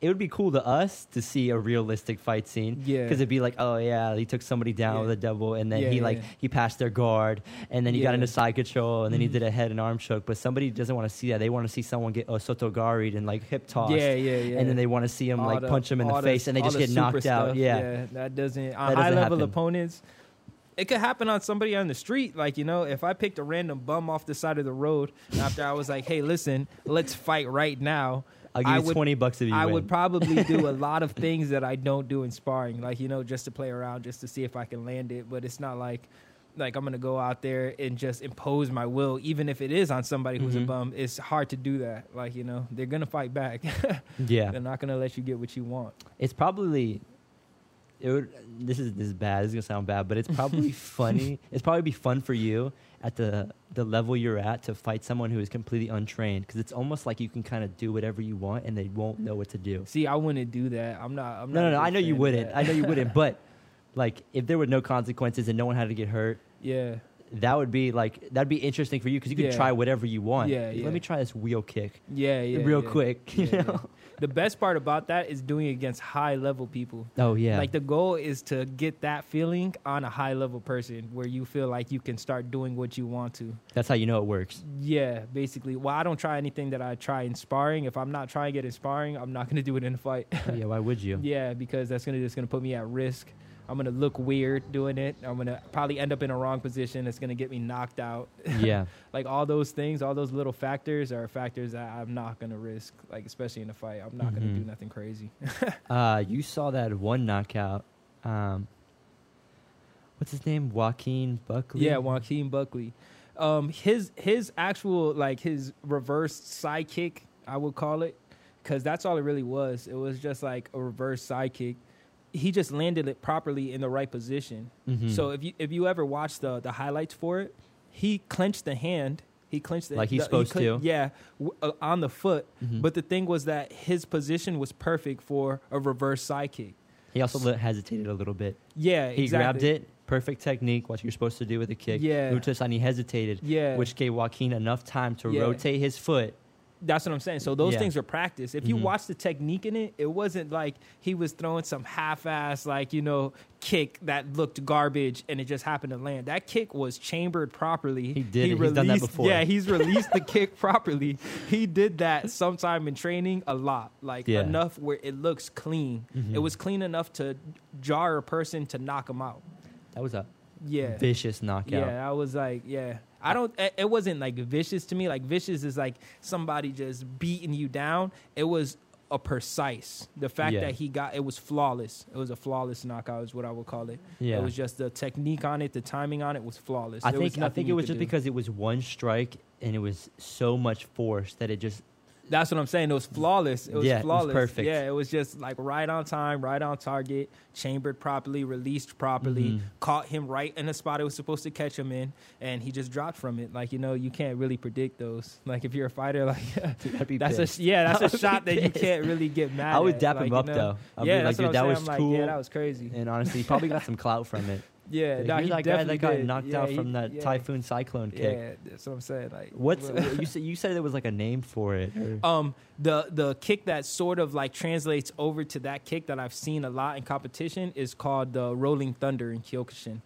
it would be cool to us to see a realistic fight scene. Yeah. Because it'd be like, oh yeah, he took somebody down Yeah. with a double, and then Yeah, he like he passed their guard, and then he got into side control, and then he Mhm. did a head and arm choke. But somebody doesn't want to see that. They want to see someone get osotogaried and like hip tossed. yeah, yeah, yeah. And then they want to see him All like the- punch him in the all face, and they just the get knocked out. stuff, Yeah. that doesn't. On doesn't high level happen. opponents, it could happen on somebody on the street. Like you know, if I picked a random bum off the side of the road after I was like, "Hey, listen, let's fight right now." I'll give I you would- twenty bucks if you I win. would probably do a [LAUGHS] lot of things that I don't do in sparring, like you know, just to play around, just to see if I can land it. But it's not like like I'm gonna go out there and just impose my will, even if it is on somebody who's Mhm. a bum. It's hard to do that. Like you know, they're gonna fight back. [LAUGHS] yeah. they're not gonna let you get what you want. It's probably it would this is this is bad. This is gonna sound bad, but it's probably [LAUGHS] funny. It's probably be fun for you at the the level you're at to fight someone who is completely untrained because it's almost like you can kind of do whatever you want and they won't know what to do. See, I wouldn't do that. I'm not. I'm No, not no, no. I know you wouldn't. I know you wouldn't. But like, if there were no consequences and no one had to get hurt, yeah, that would be like that'd be interesting for you because you could Yeah. try whatever you want. Yeah, Let me try this wheel kick yeah, yeah. real yeah. quick. [LAUGHS] You Yeah, know? yeah. The best part about that is doing it against high level people. Oh yeah. Like the goal is to get that feeling on a high level person where you feel like you can start doing what you want to. That's how you know it works. Yeah, basically. Well, I don't try anything that I try in sparring. If I'm not trying it in sparring, I'm not going to do it in a fight. Yeah. Why would you? [LAUGHS] yeah, because that's gonna just gonna put me at risk. I'm gonna look weird doing it. I'm gonna probably end up in a wrong position. It's gonna get me knocked out. [LAUGHS] yeah. like all those things, all those little factors are factors that I'm not gonna risk. Like especially in a fight, I'm not gonna do Mhm. nothing crazy. [LAUGHS] Uh, you saw that one knockout. Um, what's his name? Joaquin Buckley. Yeah, Joaquin Buckley. Um, his his actual like his reverse side kick, I would call it, because that's all it really was. It was just like a reverse side kick. He just landed it properly in the right position. Mhm. So if you if you ever watch the the highlights for it, he clenched the hand. He clenched the Like he's the- he supposed to. Yeah, w- uh, on the foot. Mhm. But the thing was that his position was perfect for a reverse side kick. he also li- hesitated a little bit. Yeah, He exactly. grabbed it, perfect technique, what you're supposed to do with a kick. Yeah. Moved to the side, and he hesitated, Yeah, which gave Joaquin enough time to Yeah. rotate his foot. That's what I'm saying. So those Yeah. things are practice. If you Mhm. watch the technique in it, it wasn't like he was throwing some half-ass like you know kick that looked garbage and it just happened to land. That kick was chambered properly. He did it. He's done that before. Yeah, he's released the kick [LAUGHS] properly. He did that sometime in training a lot, like Yeah. enough where it looks clean. Mhm. It was clean enough to jar a person to knock him out. That was a Yeah. vicious knockout. Yeah, I was like, yeah. I don't. It wasn't like vicious to me. Like vicious is like somebody just beating you down. It was a precise. The fact Yeah. that he got it was flawless. It was a flawless knockout, is what I would call it. Yeah. It was just the technique on it, the timing on it was flawless. I There think I think it was just do. because it was one strike and it was so much force that it just That's what I'm saying. It was flawless. It was Yeah, it was flawless. perfect. Yeah, it was just like right on time, right on target, chambered properly, released properly, Mhm. caught him right in the spot it was supposed to catch him in, and he just dropped from it. Like you know, you can't really predict those. Like if you're a fighter, [LAUGHS] like Dude, that's pissed. a yeah, that's [LAUGHS] a shot that you can't really get mad. I would at. dap Like, him you up know? though. I'd yeah, like, dude, what that I'm was saying. I'm cool. Like, yeah, that was crazy. and honestly, he probably got some clout from it. Yeah, Like, nah, Here's he that guy that got did. knocked Yeah, out he- from that yeah. typhoon cyclone kick. Yeah, that's what I'm saying. Like, What's you said? You said there was like a name for it. or- [LAUGHS] Um, the the kick that sort of like translates over to that kick that I've seen a lot in competition is called the Rolling Thunder in Kyokushin.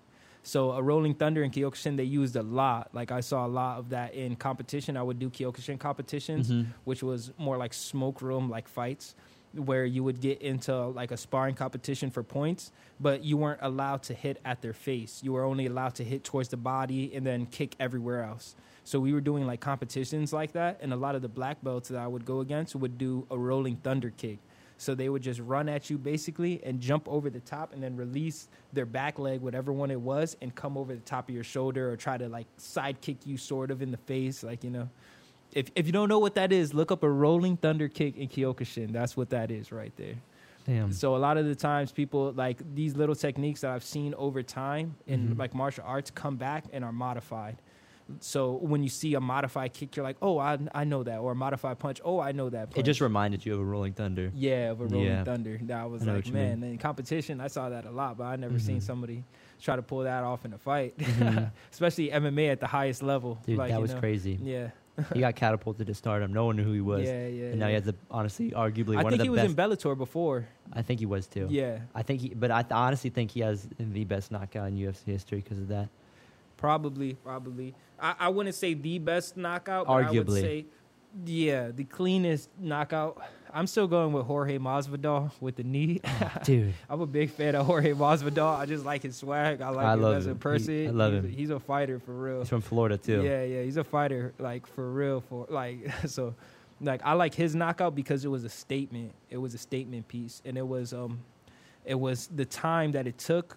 So a Rolling Thunder in Kyokushin they used a lot. Like I saw a lot of that in competition. I would do Kyokushin competitions, Mhm. which was more like smoke room like fights where you would get into like a sparring competition for points, but you weren't allowed to hit at their face. You were only allowed to hit towards the body and then kick everywhere else. So we were doing like competitions like that, and a lot of the black belts that I would go against would do a rolling thunder kick. So they would just run at you basically and jump over the top and then release their back leg, whatever one it was, and come over the top of your shoulder or try to like side kick you sort of in the face, like you know. If if you don't know what that is, look up a rolling thunder kick in Kyokushin. That's what that is right there. Damn. So a lot of the times, people like these little techniques that I've seen over time in Mhm. like martial arts come back and are modified. So when you see a modified kick, you're like, oh, I I know that, or a modified punch, oh, I know that. Punch. It just reminded you of a Rolling Thunder. yeah, of a rolling Yeah. thunder. That I was I like, man, in competition, I saw that a lot, but I never seen Mhm. somebody try to pull that off in a fight, Mhm. [LAUGHS] especially MMA at the highest level. Dude, like, that was know. crazy. Yeah, he got catapulted to stardom. No one knew who he was. Yeah, yeah. and now he has the honestly, arguably I one think he was in Bellator before. I think he was too. Yeah, I think he, but I th- honestly think he has the best knockout in UFC history because of that. probably, probably. I, I wouldn't say the best knockout, but I would Arguably. say, yeah, the cleanest knockout. I'm still going with Jorge Masvidal with the knee. [LAUGHS] Dude, I'm a big fan of Jorge Masvidal. I just like his swag. I like I him love as a him. He- person. I love he's, him. He's a fighter for real. he's from Florida too. Yeah, yeah, he's a fighter, like for real. For like, [LAUGHS] so, like I like his knockout because it was a statement. It was a statement piece, and it was um, it was the time that it took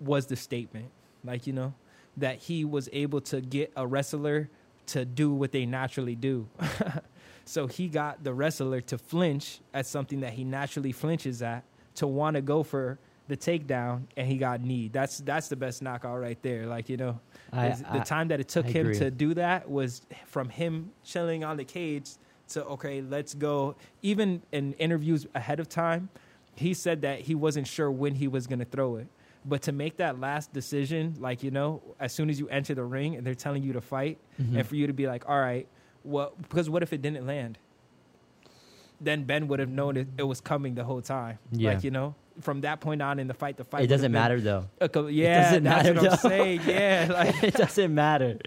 was the statement. Like you know, that he was able to get a wrestler to do what they naturally do. [LAUGHS] so he got the wrestler to flinch at something that he naturally flinches at, to want to go for the takedown, and he got knee. That's that's the best knockout right there. Like you know, I, is the I- time that it took I him agree. to do that was from him chilling on the cage to okay, let's go. Even in interviews ahead of time, he said that he wasn't sure when he was going to throw it. But to make that last decision, like you know, as soon as you enter the ring and they're telling you to fight, Mhm. and for you to be like, all right, well, because what if it didn't land? Then Ben would have known it, it was coming the whole time. Yeah. Like you know, from that point on in the fight, the fight. it doesn't matter though. been a co- yeah, doesn't that's matter, what I'm though. saying. [LAUGHS] Yeah, like it doesn't matter.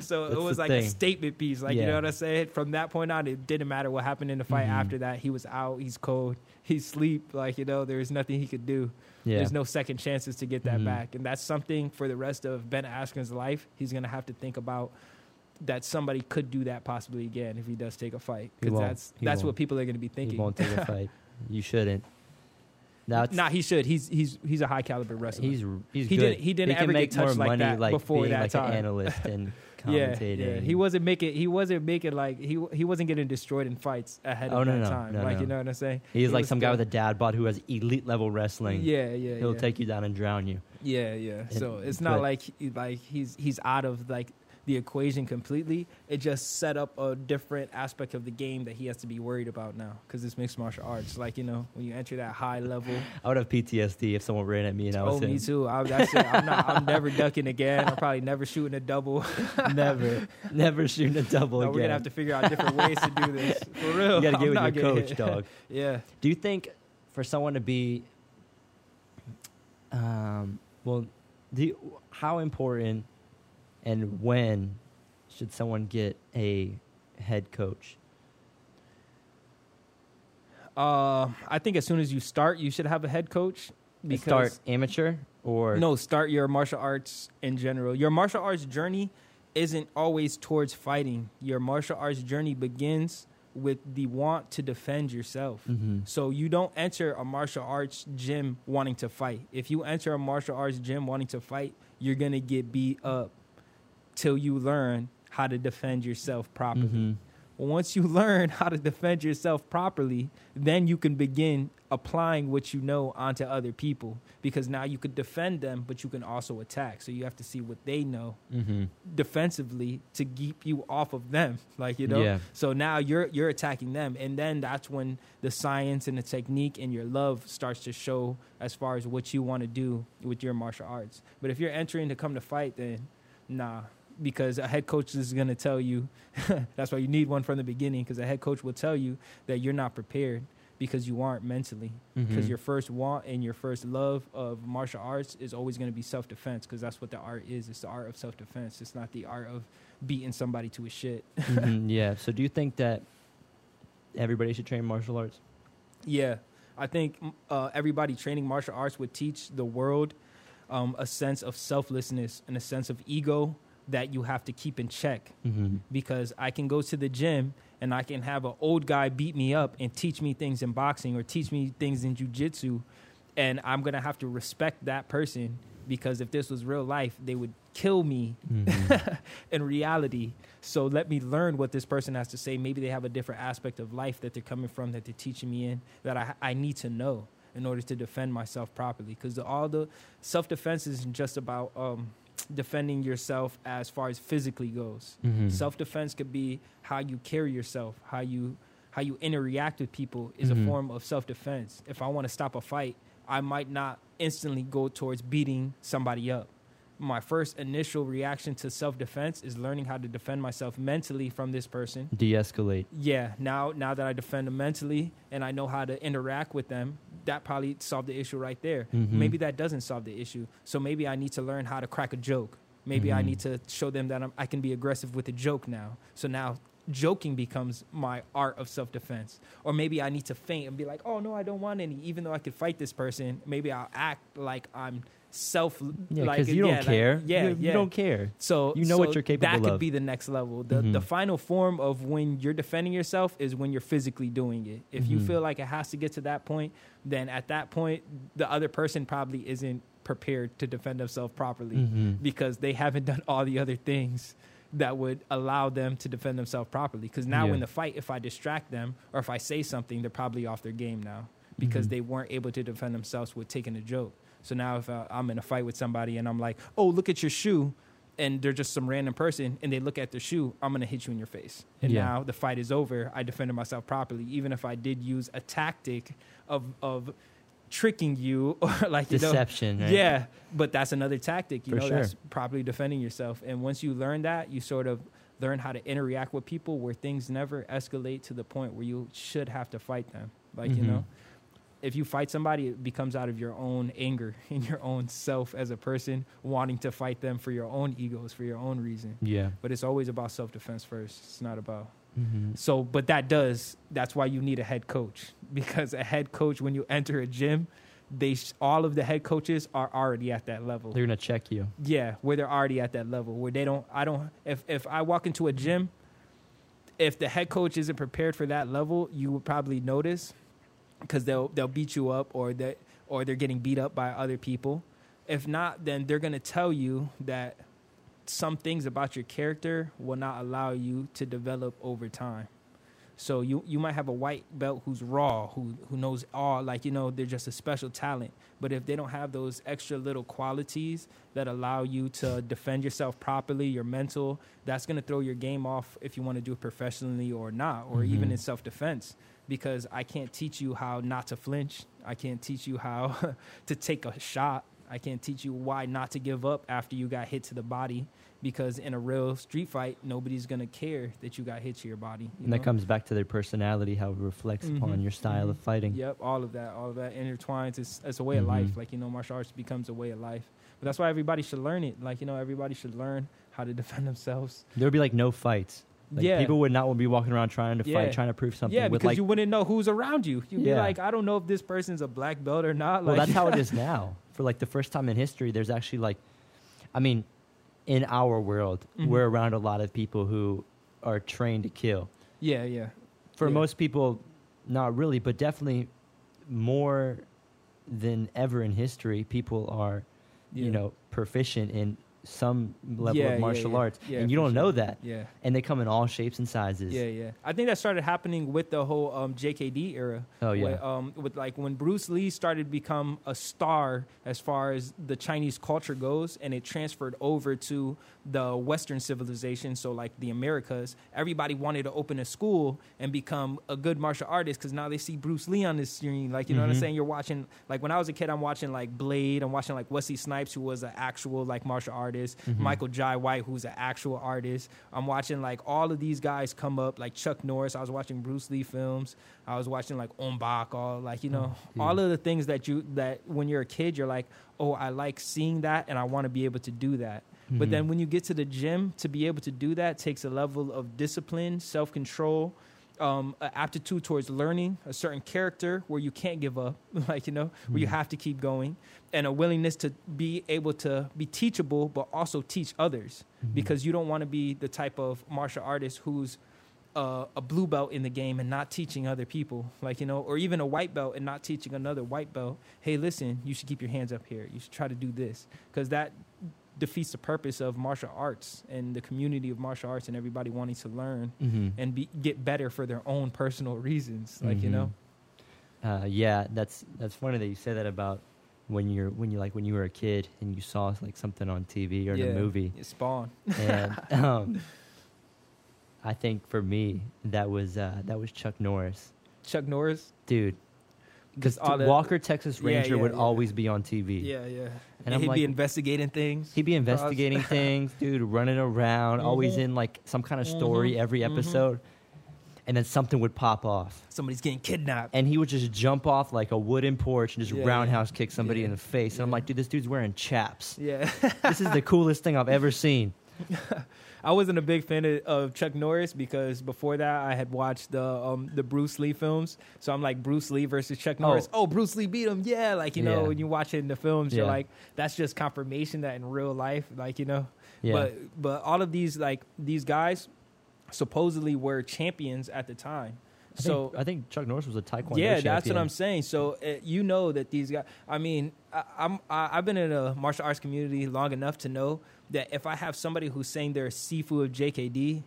so it was like a statement piece. Like you know what I'm saying? From that point on, it didn't matter what happened in the fight Mhm. after that. He was out. He's cold. He's sleep. Like you know, there's nothing he could do. Yeah. There's no second chances to get that Mhm. back, and that's something for the rest of Ben Askren's life. He's gonna have to think about that somebody could do that possibly again if he does take a fight. Because that's He that's won't. what people are gonna be he thinking. won't take a [LAUGHS] fight. You shouldn't. No, Nah, he should. He's he's he's a high caliber wrestler. he's he's He good. didn't- he didn't can ever make get touched more like money that like before being that like time. an analyst and [LAUGHS] yeah, commentating. yeah. He wasn't making he wasn't making like he he wasn't getting destroyed in fights ahead Oh, of no, that no, time. no, like you know what I'm saying? He's He like some guy with a dad bod who has elite level wrestling. Yeah, yeah, He'll yeah. take you down and drown you. Yeah, yeah. So it's not but- like like he's he's out of like the equation completely. It just set up a different aspect of the game that he has to be worried about now because it's mixed martial arts. Like you know, when you enter that high level. I would have PTSD if someone ran at me and I was oh, him. me too. I, that's it. I'm not. I'm never [LAUGHS] ducking again. I'm probably never shooting a double. [LAUGHS] never, never shooting a double No, again. we're gonna have to figure out different ways to do [LAUGHS] this. For real. you got to I'm get with your coach, hit. dog. Yeah. Do you think for someone to be, um, well, do you, how important and when should someone get a head coach? Uh, I think as soon as you start, you should have a head coach. Because Start amateur or no, start your martial arts in general. Your martial arts journey isn't always towards fighting. Your martial arts journey begins with the want to defend yourself. Mhm. So you don't enter a martial arts gym wanting to fight. If you enter a martial arts gym wanting to fight, you're gonna get beat up till you learn how to defend yourself properly. Mhm. Once you [LAUGHS] learn how to defend yourself properly, then you can begin applying what you know onto other people because now you could defend them, but you can also attack. So you have to see what they know Mhm. defensively to keep you off of them. [LAUGHS] Like, you know? Yeah. So now you're you're attacking them. And then that's when the science and the technique and your love starts to show as far as what you want to do with your martial arts. But if you're entering to come to fight, then nah. Because a head coach is going to tell you, [LAUGHS] that's why you need one from the beginning, because a head coach will tell you that you're not prepared because you aren't mentally. Because Mhm. your first want and your first love of martial arts is always going to be self defense, because that's what the art is. It's the art of self defense. It's not the art of beating somebody to a shit. [LAUGHS] Mhm, yeah. So do you think that everybody should train martial arts? Yeah, I think uh, everybody training martial arts would teach the world um, a sense of selflessness and a sense of ego that you have to keep in check. Mm-hmm. Because I can go to the gym and I can have an old guy beat me up and teach me things in boxing or teach me things in jujitsu, and I'm gonna have to respect that person because if this was real life, they would kill me Mm-hmm. [LAUGHS] in reality. So let me learn what this person has to say. Maybe they have a different aspect of life that they're coming from that they're teaching me in that I, I need to know in order to defend myself properly. Because all the self defense isn't just about um, defending yourself as far as physically goes. Mhm. Self defense could be how you carry yourself, how you how you interact with people is Mhm. a form of self defense. If I want to stop a fight, I might not instantly go towards beating somebody up. My first initial reaction to self defense is learning how to defend myself mentally from this person. De-escalate. Yeah, now now that I defend them mentally and I know how to interact with them, that probably solved the issue right there. Mhm. Maybe that doesn't solve the issue. So maybe I need to learn how to crack a joke. Maybe I Mhm. need to show them that I'm, I can be aggressive with a joke now. So now joking becomes my art of self defense. Or maybe I need to faint and be like, oh no, I don't want any. Even though I could fight this person, maybe I'll act like I'm self. Yeah, like, because you don't yeah, like- care. yeah, you, yeah. you don't care. So You know so what you're capable of. That could of. be the next level. The Mhm. the final form of when you're defending yourself is when you're physically doing it. If you Mhm. feel like it has to get to that point, then at that point the other person probably isn't prepared to defend themselves properly Mhm. because they haven't done all the other things that would allow them to defend themselves properly. Because now Yeah. in the fight, if I distract them or if I say something, they're probably off their game now because Mhm. they weren't able to defend themselves with taking a joke. So now if uh, I'm in a fight with somebody and I'm like, "Oh, look at your shoe," and they're just some random person and they look at their shoe, I'm gonna hit you in your face. And Yeah. now the fight is over. I defended myself properly, even if I did use a tactic of of tricking you [LAUGHS] or like you know, Deception. right? yeah, but that's another tactic. You For know, sure. that's properly defending yourself. And once you learn that, you sort of learn how to interact with people where things never escalate to the point where you should have to fight them. Like you Mhm. know, if you fight somebody, it becomes out of your own anger [LAUGHS] and your own self as a person wanting to fight them for your own egos, for your own reason. Yeah. But it's always about self defense first. It's not about hmm so, but that does. That's why you need a head coach [LAUGHS] because a head coach, when you enter a gym, they sh- all of the head coaches are already at that level. They're gonna check you. yeah, where they're already at that level where they don't. I don't. If if I walk into a gym, if the head coach isn't prepared for that level, you would probably notice because they'll they'll beat you up or they or they're getting beat up by other people. If not, then they're gonna tell you that some things about your character will not allow you to develop over time. So you you might have a white belt who's raw, who who knows all like you know they're just a special talent. But if they don't have those extra little qualities that allow you to defend yourself properly, your mental, that's gonna throw your game off if you want to do it professionally or not, or even Mhm. in self defense. Because I can't teach you how not to flinch. I can't teach you how [LAUGHS] to take a shot. I can't teach you why not to give up after you got hit to the body. Because in a real street fight, nobody's gonna care that you got hit to your body. you And that know? comes back to their personality, how it reflects upon Mhm, your style of mhm. fighting. Yep, all of that, all of that intertwines. It's, it's a way of Mhm. life. Like you know, martial arts becomes a way of life. But that's why everybody should learn it. Like you know, everybody should learn how to [LAUGHS] defend themselves. There would be like no fights. Like, yeah, People would not be walking around trying to Yeah. fight, trying to prove something. yeah, with because like, you wouldn't know who's around you. You'd be like, I don't know if this person's a black belt or not. well, like, that's how it [LAUGHS] is now. For like the first time in history, there's actually like, I mean, in our world, Mhm. we're around a lot of people who are trained to kill. yeah, yeah, For Yeah. most people, not really, but definitely more than ever in history, people are, yeah. you know, proficient in some level Yeah, of martial yeah. arts, Yeah, and you don't sure. know that. yeah. And they come in all shapes and sizes. Yeah, yeah. I think that started happening with the whole um, JKD era. Oh yeah. Where, um, with like when Bruce Lee started to become a star as far as the Chinese culture goes, and it transferred over to the Western civilization, so like the Americas. Everybody wanted to open a school and become a good martial artist because now they see Bruce Lee on the screen. Like you know what I'm Mhm. saying? You're watching like when I was a kid, I'm watching like Blade. I'm watching like Wesley Snipes, who was an actual like martial artist. Mhm. Michael Jai White, who's an actual artist. I'm watching like all of these guys come up, like Chuck Norris. I was watching Bruce Lee films. I was watching like Ong Bak, all like you know, Oh, all of the things that you that when you're a kid, you're like, oh, I like seeing that, and I want to be able to do that. But Mhm. then when you get to the gym, to be able to do that takes a level of discipline, self control. Um, aptitude towards learning a certain character where you can't give up, [LAUGHS] like you know, where you Mhm. have to keep going, and a willingness to be able to be teachable, but also teach others Mhm. because you don't want to be the type of martial artist who's uh, a blue belt in the game and not teaching other people, like you know, or even a white belt and not teaching another white belt. Hey, listen, you should keep your hands up here. You should try to do this because that defeats the purpose of martial arts and the community of martial arts and everybody wanting to learn Mhm. and be, get better for their own personal reasons. Like you know, Uh, yeah, that's that's funny that you say that about when you're when you like when you were a kid and you saw like something on TV or in a movie. Spawn. And [LAUGHS] um, I think for me that was uh, that was Chuck Norris, Chuck Norris. dude. because Walker Texas Yeah, Ranger yeah, would yeah. always be on TV. Yeah, yeah. And he'd like- be investigating things. He'd be investigating [LAUGHS] things, dude, running around, always Mhm. in like some kind of story Mhm, every episode. And then something would pop off. Somebody's getting kidnapped. And he would just jump off like a wooden porch and just Yeah, roundhouse kick somebody yeah, in the face. And I'm like, dude, this dude's wearing chaps. yeah. this is the coolest thing I've ever [LAUGHS] seen. [LAUGHS] I wasn't a big fan of, of Chuck Norris because before that I had watched the um, the Bruce Lee films. So I'm like Bruce Lee versus Chuck Norris. Oh, Bruce Lee beat him. Yeah, like you know Yeah. when you watch it in the films, you're like that's just confirmation that in real life, like you know. Yeah. But but all of these like these guys supposedly were champions at the time. I So think, I think Chuck Norris was a Taekwondo champion. yeah, that's what. I'm saying. So uh, you know that these guys. I mean, I, I'm I, I've been in a martial arts community long enough to know that if I have somebody who's saying they're a Sifu of JKD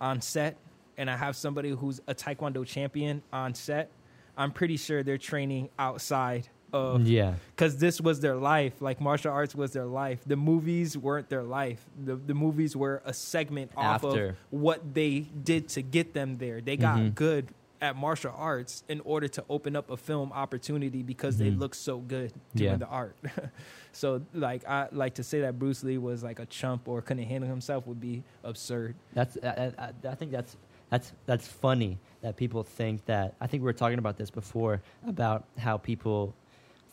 on set, and I have somebody who's a Taekwondo champion on set, I'm pretty sure they're training outside of Yeah. because this was their life. Like martial arts was their life. The movies weren't their life. The the movies were a segment off After. of what they did to get them there. They got Mhm. good at martial arts in order to open up a film opportunity because they Mhm. look so good doing Yeah. the art. [LAUGHS] so like I like to say that Bruce Lee was like a chump or couldn't handle himself would be absurd. That's I, I, I think that's that's that's funny that people think that. I think we were talking about this before about how people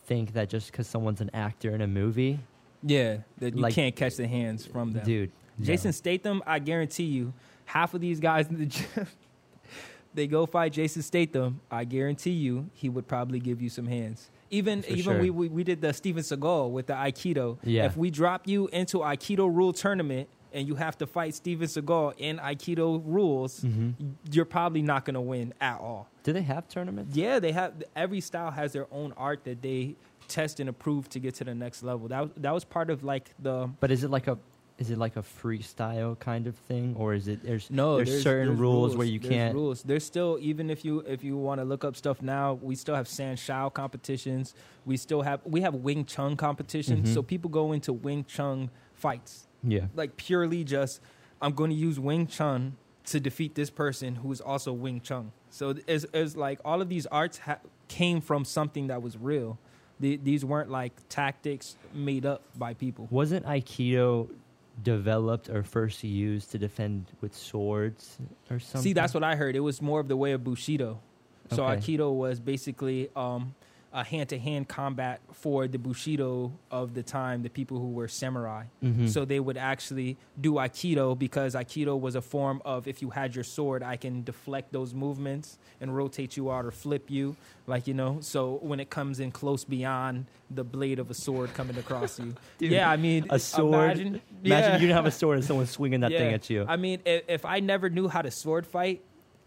think that just because someone's an actor in a movie, Yeah, that you Like- can't catch the hands from them. dude. no. Jason Statham, I guarantee you, half of these guys in the [LAUGHS] gym, they go fight Jason Statham. I guarantee you, he would probably give you some hands. Even For even sure. we, we we did the Steven Seagal with the Aikido. Yeah. If we drop you into Aikido rule tournament and you have to fight Steven Seagal in Aikido rules, Mhm. you're probably not going to win at all. Do they have tournaments? Yeah, they have every style has their own art that they test and approve to get to the next level. That that was part of like the But is it like a is it like a freestyle kind of thing, or is it there's No, there's, certain rules, where you There's can't? Rules. There's still even if you if you want to look up stuff now, we still have San Shou competitions. We still have we have Wing Chun competitions. Mhm. So people go into Wing Chun fights Yeah. like purely just I'm going to use Wing Chun to defeat this person who is also Wing Chun. So it's, it's like all of these arts ha- came from something that was real. These weren't like tactics made up by people. Wasn't Aikido developed or first used to defend with swords or something? See, that's what I heard. It was more of the way of Bushido. So Okay. Aikido was basically um, a hand-to-hand combat for the Bushido of the time, the people who were samurai. Mhm. So they would actually do Aikido because Aikido was a form of if you had your sword, I can deflect those movements and rotate you out or flip you, like you know. So when it comes in close beyond the blade of a sword coming across you, [LAUGHS] Dude, yeah, I mean, a sword. Imagine, Imagine yeah. you don't have a sword and someone's swinging that thing [LAUGHS] at you. I mean, if, if I never knew how to sword fight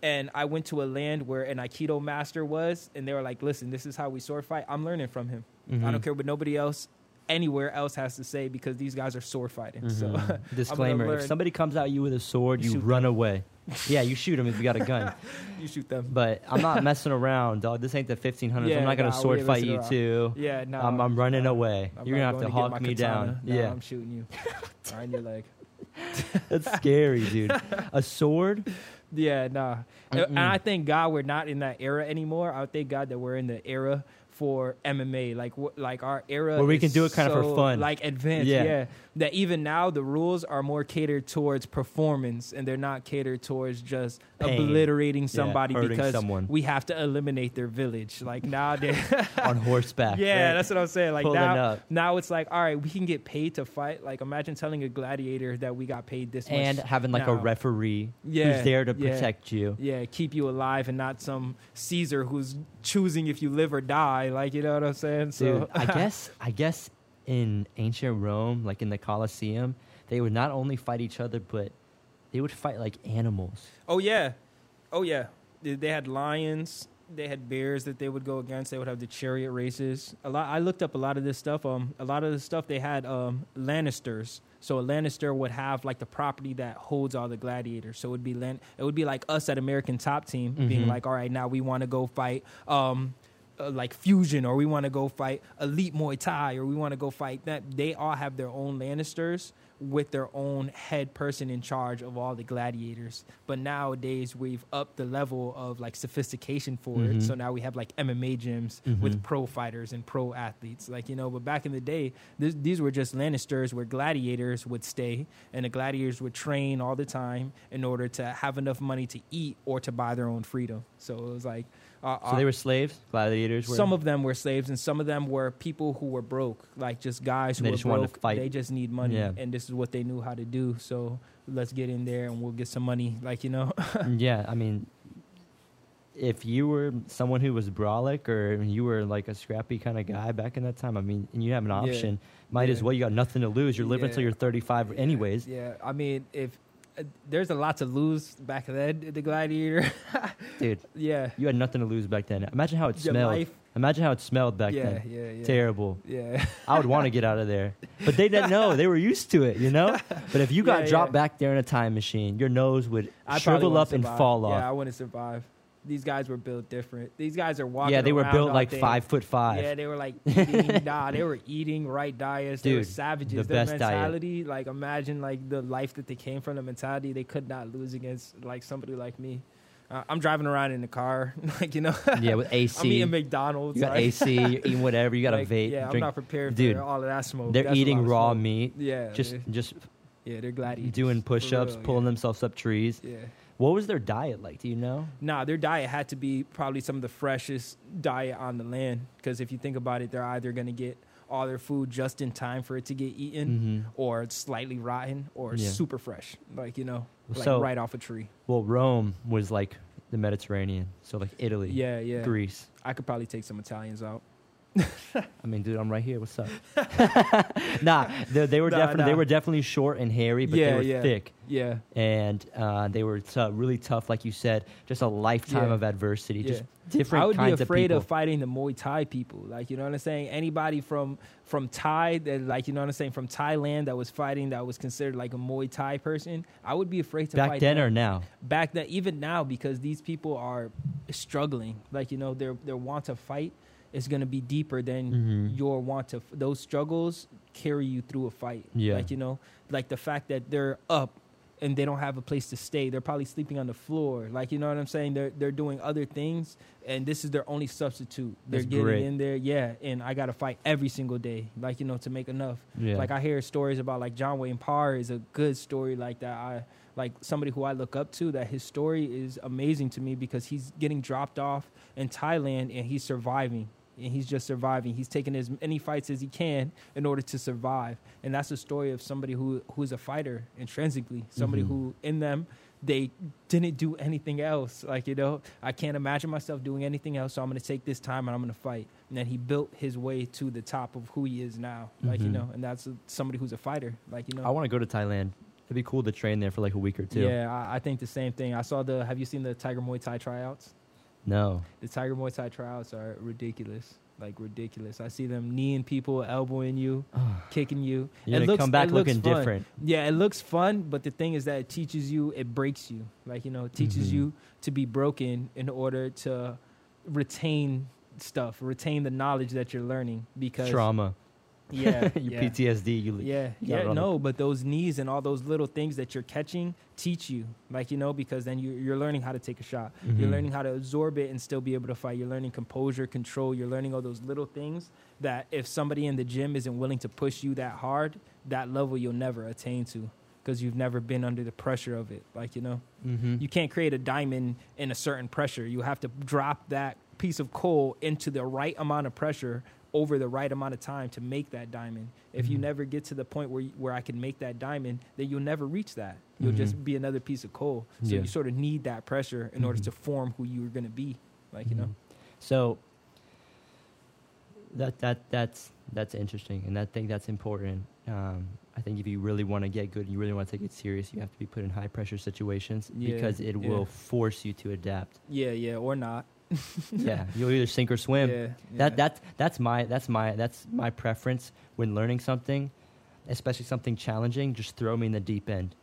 and I went to a land where an Aikido master was and they were like, listen, this is how we sword fight, I'm learning from him. I Mhm. don't care what nobody else anywhere else has to say because these guys are sword fighting. So [LAUGHS] Mhm. disclaimer: If somebody comes at you with a sword, You you run away. yeah, you shoot them if you got a gun. [LAUGHS] you shoot them. But I'm not messing around, dog. This ain't the 1500s. Yeah, I'm not gonna nah, sword fight you around. too. Yeah, no. I'm, I'm running away. I'm You're gonna have to going hawk me katana. down. Yeah, I'm shooting you. [LAUGHS] right in your leg. that's scary, dude. A sword? Yeah, nah. And- And Mm-mm. I thank God we're not in that era anymore. I thank God that we're in the era for MMA, like like our era Where we can do it kinda for fun. like advanced. Yeah. Yeah. That even now the rules are more catered towards performance, and they're not catered towards just Pain. obliterating somebody hurting because someone. we have to eliminate their village. Like now, [LAUGHS] they're on horseback. yeah, right? that's what I'm saying. Like Pulling now, up. now it's like all right, we can get paid to fight. Like imagine telling a gladiator that we got paid this much and having like a referee Yeah, who's there to yeah. protect you. Yeah, keep you alive and not some Caesar who's choosing if you live or die. Like you know what I'm saying? So Dude, I [LAUGHS] guess I guess in ancient Rome, like in the Colosseum, they would not only fight each other, but they would fight like animals. oh yeah, oh yeah. They, had lions. They had bears that they would go against. They would have the chariot races. A lot. I looked up a lot of this stuff. Um, a lot of the stuff they had um Lannisters. So a Lannister would have like the property that holds all the gladiators. So it would be Lan- It would be like us at American Top Team being Mhm. like, all right, now we want to go fight. Um, uh, like fusion, or we want to go fight elite Muay Thai, or we want to go fight that. They all have their own Lannisters with their own head person in charge of all the gladiators. But nowadays we've upped the level of like sophistication for Mhm. it. So now we have like MMA gyms Mhm. with pro fighters and pro athletes. Like you know, but back in the day, this, these were just Lannisters where gladiators would stay, and the gladiators would train all the time in order to have enough money to eat or to buy their own freedom. So it was like. Uh, So they were slaves, gladiators. Were? some of them were slaves, and some of them were people who were broke, like just guys who They were just wanted to broke. fight. They just need money, Yeah. and this is what they knew how to do. So let's get in there, and we'll get some money. Like you know, [LAUGHS] yeah, I mean, if you were someone who was brolic or you were like a scrappy kind of guy back in that time, I mean, and you have an Yeah. option, might as well. You got nothing to lose. You're living Yeah. until you're 35, anyways. yeah. I mean, if uh, there's a lot to lose back then, the gladiator. [LAUGHS] Dude, yeah, you had nothing to lose back then. Imagine how it Your smelled. life. Imagine how it smelled back yeah, then. yeah, yeah, Terrible. yeah. I would want to get out of there, but they didn't know. They were used to it, you know. But if you [LAUGHS] got Yeah, dropped yeah. back there in a time machine, your nose would I shrivel up and survive. fall off. Yeah, I wouldn't survive. These guys were built different. These guys are walking. Yeah, they were built like five foot five. Yeah, they were like [LAUGHS] eating. nah, they were eating right diets. they were savages. the Their best diet. mentality, like imagine like the life that they came from. The mentality they could not lose against like somebody like me. Uh, I'm driving around in the car, [LAUGHS] like you know. yeah, with AC. [LAUGHS] I'm eating McDonald's. You got like, AC. You're eating whatever. You got like, a vape. Yeah, I'm not prepared Dude, for all of that smoke. They're That's eating raw smoke. meat. Yeah, Just, just yeah, they're gladiators. doing push-ups, real, pulling yeah. themselves up trees. Yeah. What was their diet like? Do you know? Nah, their diet had to be probably some of the freshest diet on the land. Because if you think about it, they're either going to get all their food just in time for it to get eaten, Mhm. or slightly rotten, or Yeah. super fresh, like you know, like So- right off a tree. Well, Rome was like the Mediterranean, so like Italy, Yeah, yeah. Greece. I could probably take some Italians out. [LAUGHS] I mean, dude, I'm right here. What's up? [LAUGHS] nah, they, they were Nah, definitely they were definitely short and hairy, but Yeah, they were yeah. thick Yeah, and uh, they were t- really tough, like you said. Just a lifetime Yeah. of adversity, just different I would be afraid of of, fighting the Muay Thai people. Like you know what I'm saying? Anybody from from Thai that like you know what I'm saying from Thailand that was fighting that was considered like a Muay Thai person. I would be afraid to Back fight then them. or now? back then even now because these people are struggling like you know their their want to fight is going to be deeper than Mhm. your want to those struggles carry you through a fight Yeah. like you know like the fact that they're up and they don't have a place to stay they're probably sleeping on the floor like you know what i'm saying they're they're doing other things and this is their only substitute they're That's getting great. in there yeah and i got to fight every single day like you know to make enough Yeah. like I hear stories about like John Wayne Parr is a good story like that. I like somebody who I look up to that his story is amazing to me because he's getting dropped off in Thailand and he's surviving. And he's just surviving. He's taking as many fights as he can in order to survive. And that's the story of somebody who who's a fighter intrinsically. Somebody Mhm. who in them they didn't do anything else. Like, you know, I can't imagine myself doing anything else, so I'm going to take this time and I'm going to fight. And then he built his way to the top of who he is now. Like, you Mhm. know, and that's somebody who's a fighter. Like, you know. I want to go to Thailand. It'd be cool to train there for like a week or two. Yeah, I, I think the same thing. I saw the, have you seen the Tiger Muay Thai tryouts? No. The Tiger Muay Thai tryouts are ridiculous. Like, ridiculous. I see them kneeing people, elbowing you, [SIGHS] kicking you. You're It gonna looks- come back it looks looking fun. different. Yeah, it looks fun, but the thing is that it teaches you, it breaks you. Like, you know, it teaches Mhm. you to be broken in order to retain stuff, retain the knowledge that you're learning. Because, Trauma. Yeah, Your yeah. PTSD. You. Yeah, yeah, no, but those knees and all those little things that you're catching teach you, like you know, because then you, you're learning how to take a shot. You're Mhm. learning how to absorb it and still be able to fight. You're learning composure, control. You're learning all those little things that if somebody in the gym isn't willing to push you that hard, that level you'll never attain to because you've never been under the pressure of it. Like you know, Mhm. you can't create a diamond in a certain pressure. You have to drop that piece of coal into the right amount of pressure over the right amount of time to make that diamond. If you Mhm. never get to the point where where I can make that diamond, then you'll never reach that. You'll Mhm. just be another piece of coal. So Yeah. you sort of need that pressure in order Mhm. to form who you're going to be. Like you know. Mhm. So that that that's that's interesting, and I think that's important. Um, I think if you really want to get good, you really want to take it serious, you have to be put in high pressure situations Yeah, because it yeah. will force you to adapt. Yeah, yeah, or not. [LAUGHS] yeah, you'll either sink or swim. Yeah, That yeah. that that's my that's my that's my preference when learning something, especially something challenging. Just throw me in the deep end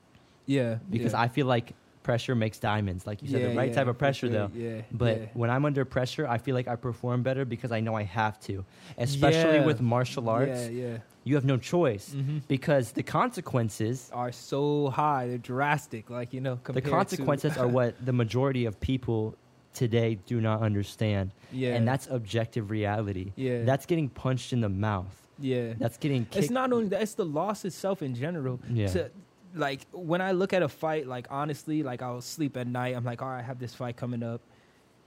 yeah because yeah. I feel like pressure makes diamonds, like you said, the right type of pressure sure. though. Yeah. But when I'm under pressure, I feel like I perform better because I know I have to. Especially with martial arts, Yeah, yeah. you have no choice Mm-hmm. because the consequences Are so high, they're drastic. Like you know, the consequences are what the majority of people today do not understand. yeah, And that's objective reality. yeah, That's getting punched in the mouth. yeah. That's getting kicked. It's not only that; it's the loss itself in general. Yeah. Like when I look at a fight, like honestly, like I'll sleep at night. I'm like, all right, I have this fight coming up.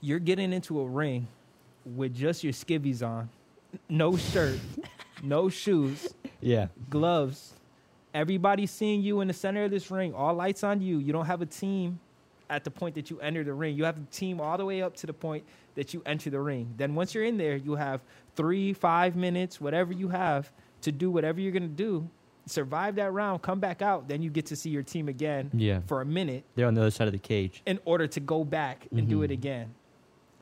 You're getting into a ring with just your skivvies on, no shirt, [LAUGHS] no shoes, yeah. gloves. Everybody's seeing you in the center of this ring. All lights on you. You don't have a team at the point that you enter the ring. You have the team all the way up to the point that you enter the ring. Then once you're in there, you have three, five minutes, whatever you have, to do whatever you're gonna do. Survive that round, come back out, then you get to see your team again Yeah. for a minute They're on the other side of the cage. in order to go back and do Mhm. it again.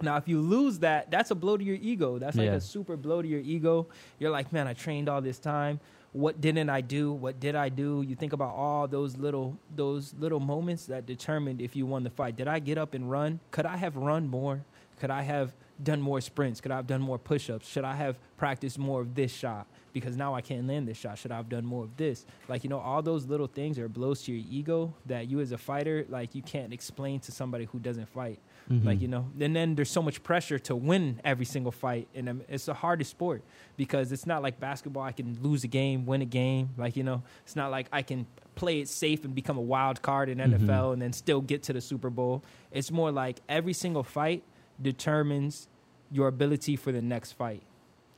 Now, if you lose that, that's a blow to your ego. That's like Yeah. a super blow to your ego. You're like, man, I trained all this time. What didn't I do? What did I do? You think about all those little those little moments that determined if you won the fight. Did I get up and run? Could I have run more? Could I have done more sprints? Could I have done more push-ups? Should I have practiced more of this shot? Because now I can't land this shot. Should I have done more of this? Like you know, all those little things are blows to your ego that you as a fighter, like you can't explain to somebody who doesn't fight. Like Mhm. you know, and then there's so much pressure to win every single fight, and um, it's the hardest sport because it's not like basketball. I can lose a game, win a game. Like you know, it's not like I can play it safe and become a wild card in. NFL and then still get to the Super Bowl. It's more like every single fight determines your ability for the next fight.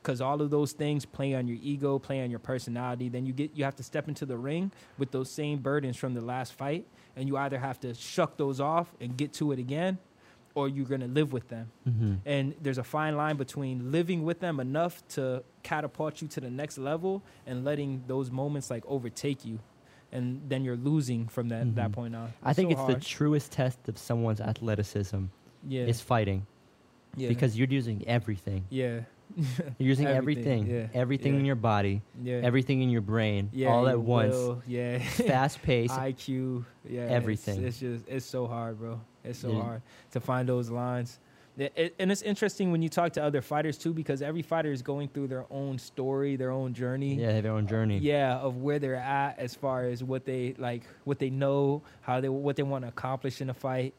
Because all of those things play on your ego, play on your personality. Then you get you have to step into the ring with those same burdens from the last fight, and you either have to shuck those off and get to it again, or you're gonna live with them. Mhm. And there's a fine line between living with them enough to catapult you to the next level and letting those moments like overtake you. And then you're losing from that, that Mhm. point on. I think so it's the truest test of someone's athleticism yeah. is fighting yeah. because you're using everything. yeah. [LAUGHS] You're using Everything, everything, yeah, everything yeah. in your body, yeah. everything in your brain, yeah, all at once, will, yeah. fast [LAUGHS] pace. IQ, yeah, it's- everything. It's, just it's so hard, bro. It's so Yeah. hard to find those lines. It- and it's interesting when you talk to other fighters too, because every fighter is going through their own story, their own journey. Yeah, their own journey. Yeah, of where they're at as far as what they like, what they know, how they what they want to accomplish in a fight,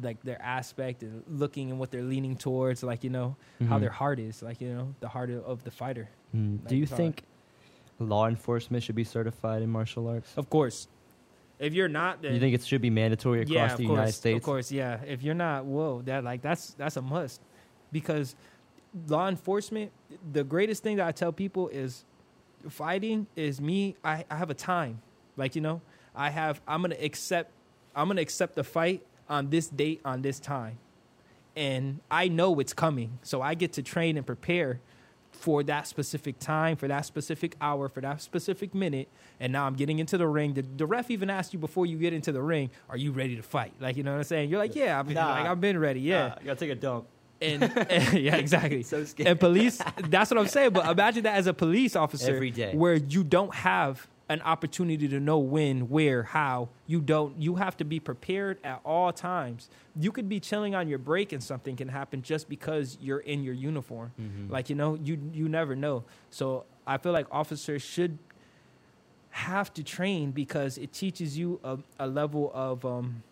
like their aspect and looking and what they're leaning towards, like you know how Mhm. their heart is, like you know the heart of- of the fighter. Mm. like, Do you hard. think law enforcement should be certified in martial arts? Of course, if you're not, then You think it should be mandatory across yeah, the of United States? Of course, yeah. If you're not, whoa, that like that's that's a must, because law enforcement. The greatest thing that I tell people is, fighting is me. I, I have a time, like you know, I have. I'm gonna accept. I'm gonna accept the fight on this date on this time, and I know it's coming, so I get to train and prepare for that specific time, for that specific hour, for that specific minute. And now I'm getting into the ring. The, the ref even asked you before you get into the ring, "Are you ready to fight?" Like you know what I'm saying? You're like, "Yeah, I've been, Nah. like I've been ready." Yeah, you gotta take a dump. and, [LAUGHS] and- yeah, exactly. [LAUGHS] So scared. And police, that's what I'm saying. But imagine that as a police officer Every day. where you don't have an opportunity to know when, where, how. You don't. You have to be prepared at all times. You could be chilling on your break and something can happen just because you're in your uniform. Mhm. Like you know, you you never know. So I feel like officers should have to train because it teaches you a, a level of um,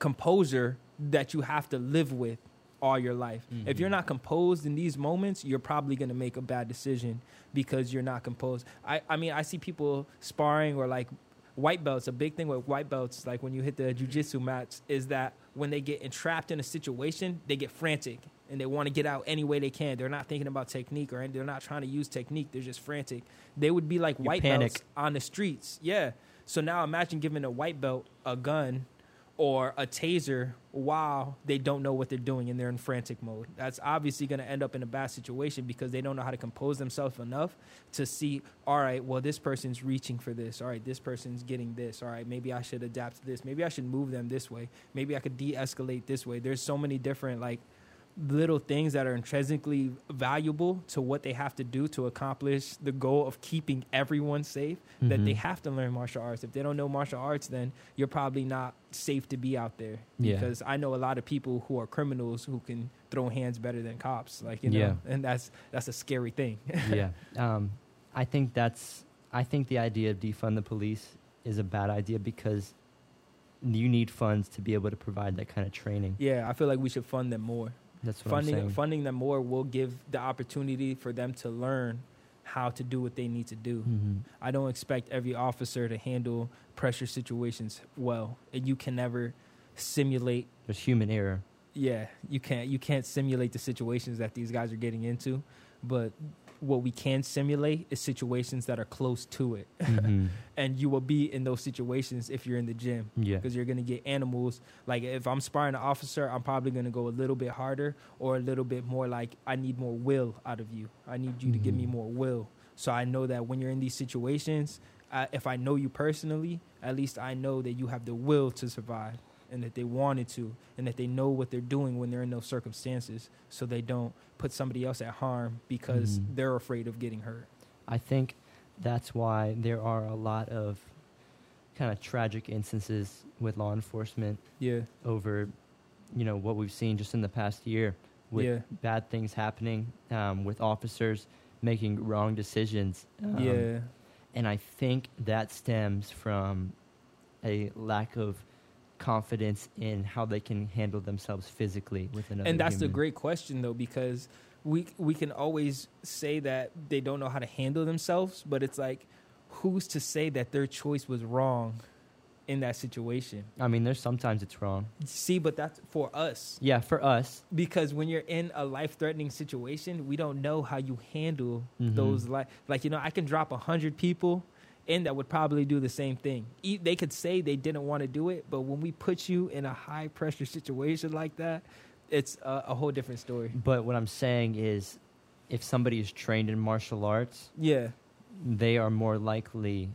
composure that you have to live with all your life. If you're Mhm. not composed in these moments, you're probably going to make a bad decision because you're not composed. I, I mean, I see people sparring or like white belts. A big thing with white belts, like when you hit the jujitsu mats, is that when they get entrapped in a situation, they get frantic and they want to get out any way they can. They're not thinking about technique or they're not trying to use technique. They're just frantic. They would be like You white panic. belts on the streets. Yeah. So now imagine giving a white belt a gun or a taser while they don't know what they're doing and they're in frantic mode. That's obviously going to end up in a bad situation because they don't know how to compose themselves enough to see, all right, well, this person's reaching for this. All right, this person's getting this. All right, maybe I should adapt to this. Maybe I should move them this way. Maybe I could de escalate this way. There's so many different, like, little things that are intrinsically valuable to what they have to do to accomplish the goal of keeping everyone safe that they Mhm. have to learn martial arts if they don't know martial arts then you're probably not safe to be out there Yeah. because i know a lot of people who are criminals who can throw hands better than cops like you know Yeah. and that's that's a scary thing [LAUGHS] yeah. Um, I think that's. I think the idea of defund the police is a bad idea because you need funds to be able to provide that kind of training. yeah i feel like we should fund them more That's what I'm funding funding them more will give the opportunity for them to learn how to do what they need to do. Mhm. I don't expect every officer to handle pressure situations well, and you can never simulate. There's human error. Yeah, you can't you can't simulate the situations that these guys are getting into, but what we can simulate is situations that are close to it, [LAUGHS] Mhm. and you will be in those situations if you're in the gym Yeah. because you're going to get animals. Like if I'm sparring an officer, I'm probably going to go a little bit harder or a little bit more like I need more will out of you. I need you to give me Mhm. more will. So I know that when you're in these situations, uh, if I know you personally, at least I know that you have the will to survive and that they wanted to and that they know what they're doing when they're in those circumstances so they don't put somebody else at harm because Mhm. they're afraid of getting hurt. I think that's why there are a lot of kind of tragic instances with law enforcement Yeah. over, you know, what we've seen just in the past year with Yeah. bad things happening, um, with officers making wrong decisions. Um, yeah. And I think that stems from a lack of confidence in how they can handle themselves physically with another and that's the great question though because we we can always say that they don't know how to handle themselves but it's like who's to say that their choice was wrong in that situation I mean, there's sometimes it's wrong. see but that's for us Yeah, for us. because when you're in a life-threatening situation we don't know how you handle Mhm. those like like you know i can drop a 100 people and that would probably do the same thing they could say they didn't want to do it but when we put you in a high pressure situation like that it's a, a whole different story But what I'm saying is, if somebody is trained in martial arts, yeah they are more likely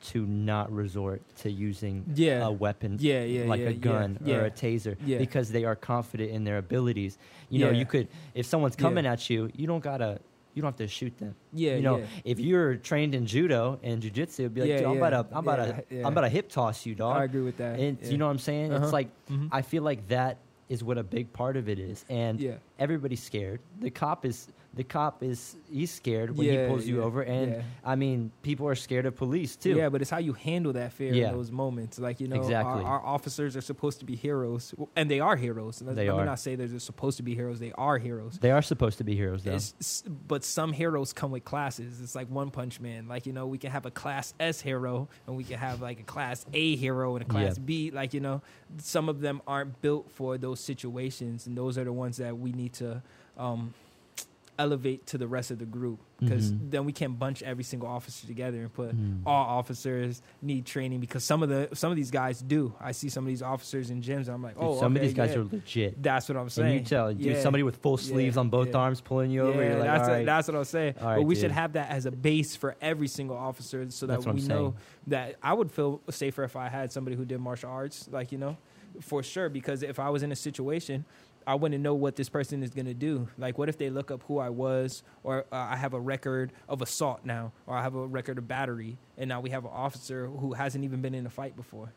to not resort to using Yeah. a weapon Yeah, yeah, like yeah, a gun yeah. or a taser Yeah. because they are confident in their abilities. You know, you could if someone's coming at you, you don't gotta you don't have to shoot them. Yeah, you know, yeah. if you're trained in judo and jujitsu, it'd be like, Yeah, Dude, I'm yeah, about to, I'm about to. I'm about to hip toss you, dog. I agree with that. And you know what I'm saying? Uh-huh. It's like Mhm. I feel like that is what a big part of it is, and yeah, everybody's scared. The cop is the cop is he's scared when Yeah, he pulls you yeah, over, and yeah. I mean people are scared of police too. Yeah, but it's how you handle that fear in those moments. Like you know, Exactly. our, our officers are supposed to be heroes, and they are heroes. Let, They let are. me not say they're supposed to be heroes; they are heroes. They are supposed to be heroes, though. It's, but some heroes come with classes. It's like One Punch Man. Like you know, we can have a Class S hero, and we can have like a Class A hero and a Class. B. Like you know, some of them aren't built for those situations, and those are the ones that we need to um, elevate to the rest of the group. Because Mhm. then we can't bunch every single officer together and put Mhm. all officers need training because some of the some of these guys do. I see some of these officers in gyms. And I'm like, Dude, oh, some of these guys yeah. are legit. That's what I'm saying. And you tell, dude, Yeah. somebody with full Yeah, sleeves on both yeah. arms pulling you over. Yeah, You're like, that's, what- that's what I'm saying. But we should have that as a base for every single officer, so that we know that I would feel safer if I had somebody who did martial arts, like you know, for sure. Because if I was in a situation, I wouldn't know what this person is gonna do. Like, what if they look up who I was, or uh, I have a record of assault now, or I have a record of battery, and now we have an officer who hasn't even been in a fight before,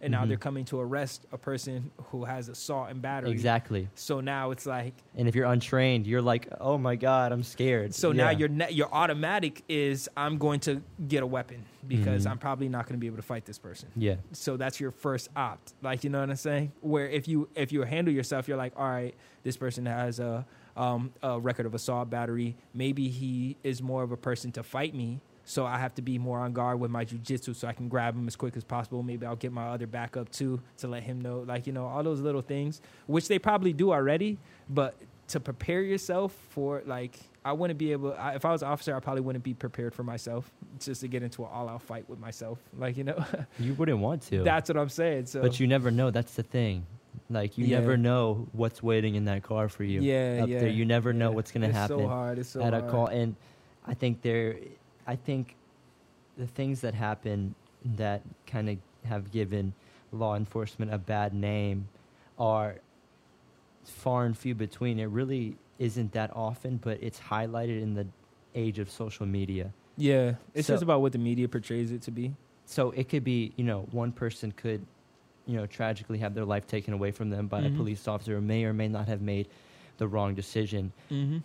and now Mhm. they're coming to arrest a person who has assault and battery. exactly. So now it's like And if you're untrained, you're like, oh my god, I'm scared. So now your ne- your automatic is I'm going to get a weapon because Mhm. I'm probably not going to be able to fight this person. yeah, So that's your first opt. Like you know what I'm saying? Where if you if you handle yourself, you're like, all right, this person has a um, a record of assault battery. Maybe he is more of a person to fight me. So I have to be more on guard with my jujitsu so I can grab him as quick as possible. Maybe I'll get my other backup too to let him know, like you know, all those little things, which they probably do already. But to prepare yourself for like, I wouldn't be able. I, if I was an officer, I probably wouldn't be prepared for myself just to get into an all-out fight with myself. Like you know, [LAUGHS] you wouldn't want to. that's what I'm saying. So, but you never know. That's the thing. Like you Yeah. never know what's waiting in that car for you. yeah, up yeah, there, you never know yeah. what's gonna It's happen So hard. It's so at a hard. call. And I think there, I think the things that happen that kind of have given law enforcement a bad name are far and few between. It really isn't that often, but it's highlighted in the age of social media. Yeah, it's So- just about what the media portrays it to be. So it could be, you know, one person could, you know, tragically have their life taken away from them by Mhm. a police officer, who may or may not have made the wrong decision. Mm-hmm.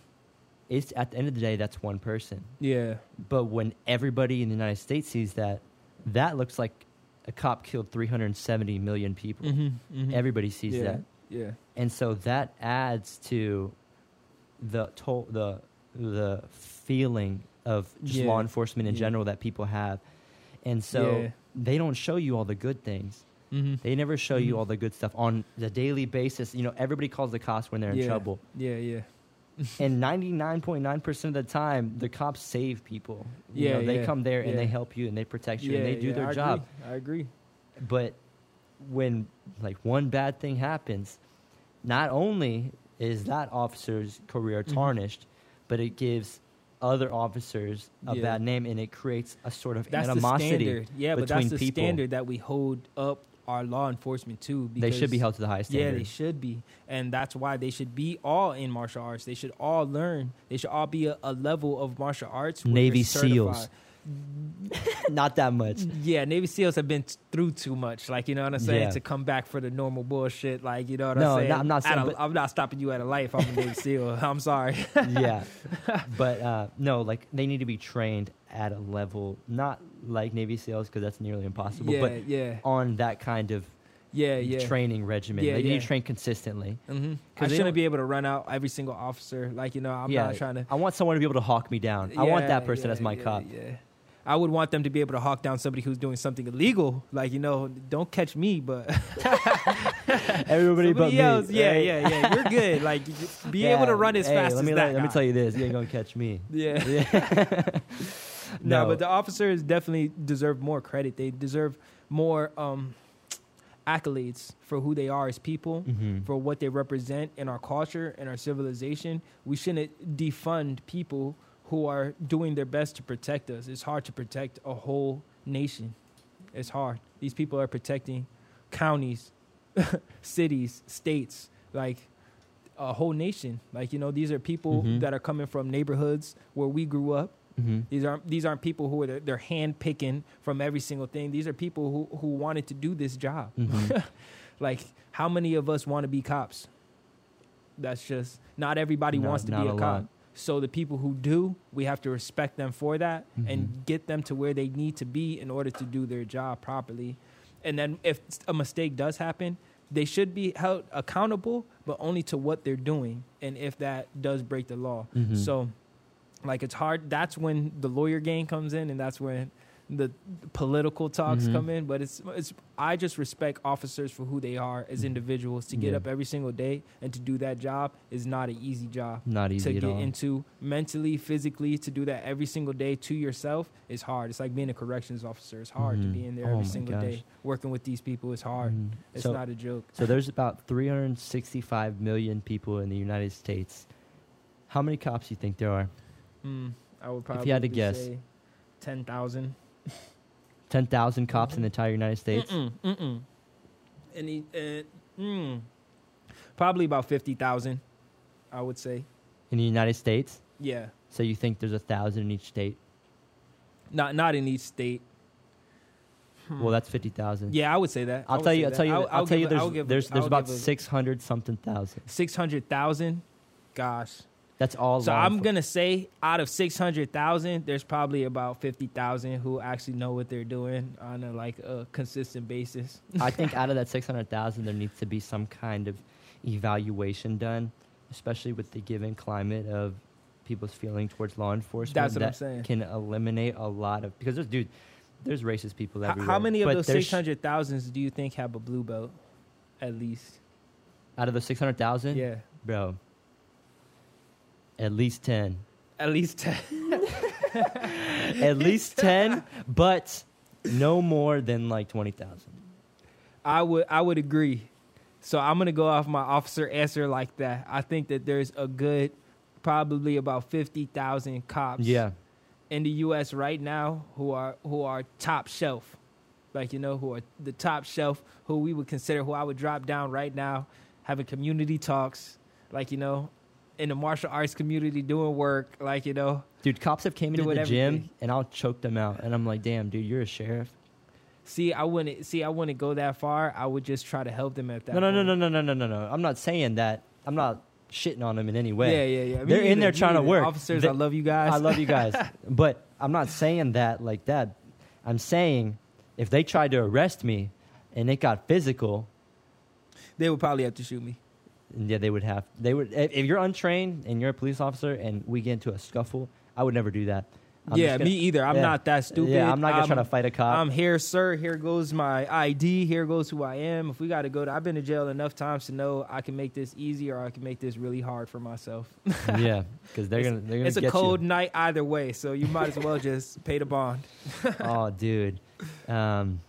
It's at the end of the day, that's one person. Yeah, But when everybody in the United States sees that, that looks like a cop killed 370 million people. mm-hmm. Mm-hmm. Everybody sees yeah. that, Yeah, and so that adds to the to- the the feeling of just Yeah. law enforcement in Yeah. general that people have, and so they don't show you all the good things. mm-hmm. They never show you Mhm. all the good stuff on the daily basis. You know, everybody calls the cops when they're in trouble, yeah, yeah, and 99.9% of the time, the cops save people. You Yeah, know, they yeah, come there and yeah. they help you and they protect you and they do yeah, their I job. Agree. I agree. But when like one bad thing happens, not only is that officer's career Mhm. tarnished, but it gives other officers a Yeah. bad name and it creates a sort of That's the animosity. standard. Yeah, but that's the people. standard that we hold up our law enforcement to. They should be held to the highest Yeah, they should be, and that's why they should be all in martial arts. They should all learn. They should all be a, a level of martial arts. Navy SEALs. [LAUGHS] not that much. Yeah, Navy SEAls have been t- through too much. Like you know what I'm saying Yeah. to come back for the normal bullshit. Like you know what No, I'm saying. no, I'm not saying, but- I'm not stopping you at a life. I'm a Navy [LAUGHS] SEAL. I'm sorry. [LAUGHS] yeah, but uh, no, like they need to be trained at a level not like Navy SEALs because that's nearly impossible, yeah, but yeah, on that kind of yeah, yeah. training regimen. Yeah, they need yeah. to train consistently. Mm-hmm. I shouldn't be able to run out every single officer. Like you know, I'm yeah, not trying to. I want someone to be able to hawk me down. I want that person yeah, as my yeah, cop. Yeah. I would want them to be able to hawk down somebody who's doing something illegal. Like, you know, don't catch me, but [LAUGHS] Everybody but somebody me. Yeah, right? yeah, yeah. You're good. [LAUGHS] Like, be Yeah, able to run as hey, fast let as me that. let, let me tell you this: you ain't [LAUGHS] gonna catch me. Yeah. Yeah. No, but the officers definitely deserve more credit. They deserve more um, accolades for who they are as people, Mhm. for what they represent in our culture and our civilization. We shouldn't defund people who are doing their best to protect us. It's hard to protect a whole nation. It's hard. These people are protecting counties, [LAUGHS] cities, states, like a whole nation. Like you know, these are people Mhm. that are coming from neighborhoods where we grew up. Mhm. These aren't these aren't people who are they're, they're hand picking from every single thing. These are people who who wanted to do this job. Mhm. [LAUGHS] Like how many of us want to be cops? That's just not everybody wants to not be a, a cop. lot. So the people who do, we have to respect them for that Mhm. and get them to where they need to be in order to do their job properly. And then if a mistake does happen, they should be held accountable, but only to what they're doing. And if that does break the law, Mhm. so, like, it's hard. That's when the lawyer game comes in, and that's when the political talks Mhm. come in. But it's it's. I just respect officers for who they are as individuals. To get Yeah. up every single day and to do that job is not an easy job. Not easy to get all. into mentally, physically, to do that every single day to yourself is hard. It's like being a corrections officer. It's hard Mhm. to be in there Oh every single gosh. day working with these people. It's hard. Mhm. It's so, not a joke. so there's about 365 million people in the United States. How many cops do you think there are? Mm, I would probably If you had to guess. say ten thousand. 10,000 cops in the entire United States. Mm-mm, mm-mm. And he, uh, mm, probably about fifty thousand, I would say. In the United States? Yeah, So you think there's a thousand in each state? not not in each state. Well, that's 50,000. Yeah, I would say that. I I'll tell you. I'll tell you. I'll- I'll, I'll tell you. give a- I'll There's a- there's there's about 600 something thousand. six hundred thousand. Gosh. That's all. So I'm gonna say out of six hundred thousand, there's probably about fifty thousand who actually know what they're doing on a like a consistent basis. I [LAUGHS] think out of that 600,000, there needs to be some kind of evaluation done, especially with the given climate of people's feeling towards law enforcement. That's what that I'm saying. Can eliminate a lot of because there's dude, there's racist people everywhere. how many of but those six hundred thousands do you think have a blue belt? At least, out of the 600,000? yeah, bro. At least 10. at least ten. [LAUGHS] At least 10, but no more than like 20,000. I would I would agree. So I'm gonna go off my officer answer like that. I think that there's a good, probably about fifty thousand cops. Yeah. in the U.S. right now who are who are top shelf, like you know, who are the top shelf, who we would consider, who I would drop down right now having community talks, like you know, in the martial arts community, doing work, like you know. Dude, cops have came into the gym and I'll choke them out, and I'm like, damn, dude, you're a sheriff. See, I wouldn't see. I wouldn't go that far. I would just try to help them at that. No, no, no, no, no, no, no, no, no. I'm not saying that. I'm not shitting on them in any way. Yeah, yeah, yeah. Me They're in either, there trying to work. Officers, They- I love you guys. I love you guys, [LAUGHS] but I'm not saying that like that. I'm saying if they tried to arrest me and it got physical, they would probably have to shoot me. Yeah, they would have. They would. If if you're untrained and you're a police officer and we get into a scuffle, I would never do that. I'm yeah, gonna- me either. I'm yeah. not that stupid. Yeah, I'm not gonna try I'm- to fight a cop. I'm here, sir. Here goes my ID. Here goes who I am. If we got to go to, I've been to jail enough times to know I can make this easy or I can make this really hard for myself. [LAUGHS] yeah, because they're gonna they're gonna It's a cold you. night either way, so you might as well just pay the bond. [LAUGHS] oh, dude. Um,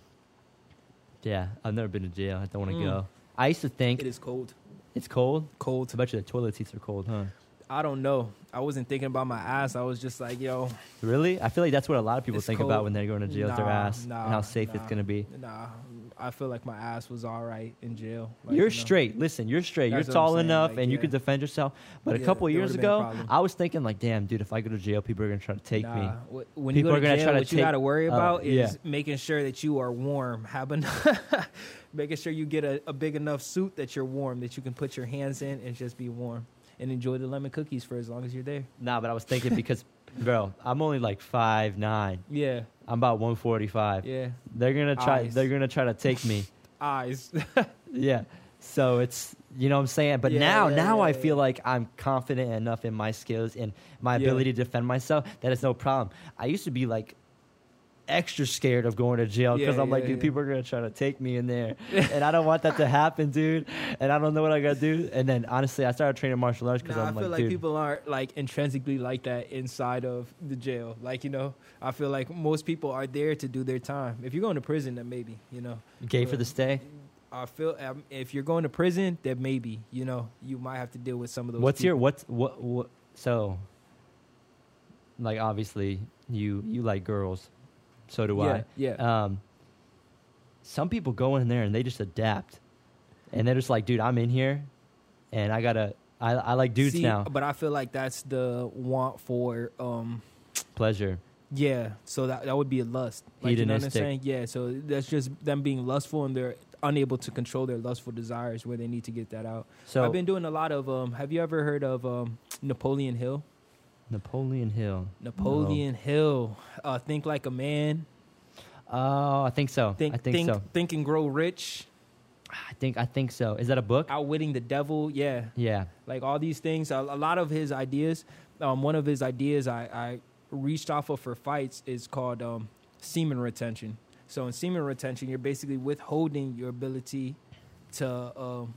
yeah, I've never been to jail. I don't want to Mm. go. I used to think It is cold. It's cold. Cold. I bet you the toilet seats are cold, huh? I don't know. I wasn't thinking about my ass. I was just like, yo, Really? I feel like that's what a lot of people think cold. about when they're going to jail. is their ass nah, and how safe it's gonna be. nah. I feel like my ass was all right in jail. Like, you're you know. straight. Listen, you're straight. That's you're tall enough, like, and you yeah. could defend yourself. But a couple years would've been a ago. I was thinking like, damn, dude, if I go to jail, people are gonna try to take me. Nah, wh- When People you are go to gonna jail, try to what you got to worry uh, about is yeah. making sure that you are warm. Have enough, [LAUGHS] [LAUGHS] making sure you get a, a big enough suit that you're warm, that you can put your hands in and just be warm and enjoy the lemon cookies for as long as you're there. Nah, but I was thinking because, [LAUGHS] bro, I'm only like five nine. Yeah, I'm about 145. yeah. They're gonna try. Eyes. They're gonna try to take me. [LAUGHS] Eyes. [LAUGHS] yeah. So it's you know what I'm saying. But Yeah, now, yeah, now yeah, I feel like I'm confident enough in my skills and my ability to defend myself that it's no problem. I used to be like extra scared of going to jail because Yeah, I'm like, dude, yeah. people are gonna try to take me in there, [LAUGHS] and I don't want that to happen, dude. And I don't know what I gotta do. And then honestly, I started training martial arts because Nah, I feel like, like dude, people aren't like intrinsically like that inside of the jail. Like you know, I feel like most people are there to do their time. If you're going to prison, then maybe you know. gay for the stay. I feel um, if you're going to prison, then maybe you know you might have to deal with some of those. What's your what's what what? So, like obviously you you like girls, so do yeah, I. yeah. um, some people go in there and they just adapt, and they're just like, dude, I'm in here, and I gotta, I, I like dudes See, now, But I feel like that's the want for um pleasure. yeah. So that that would be a lust. Like, you know what I'm saying? Yeah. So that's just them being lustful and they're unable to control their lustful desires where they need to get that out. So I've been doing a lot of um. Have you ever heard of um Napoleon Hill? Napoleon Hill. Napoleon Hill. Uh, think like a man. Oh, I think so. Think I think, think so. think and grow rich. I think I think so. Is that a book? Outwitting the devil. Yeah. Yeah. like all these things a, a lot of his ideas um, one of his ideas I, I reached off of for fights is called um, semen retention so in semen retention you're basically withholding your ability to um,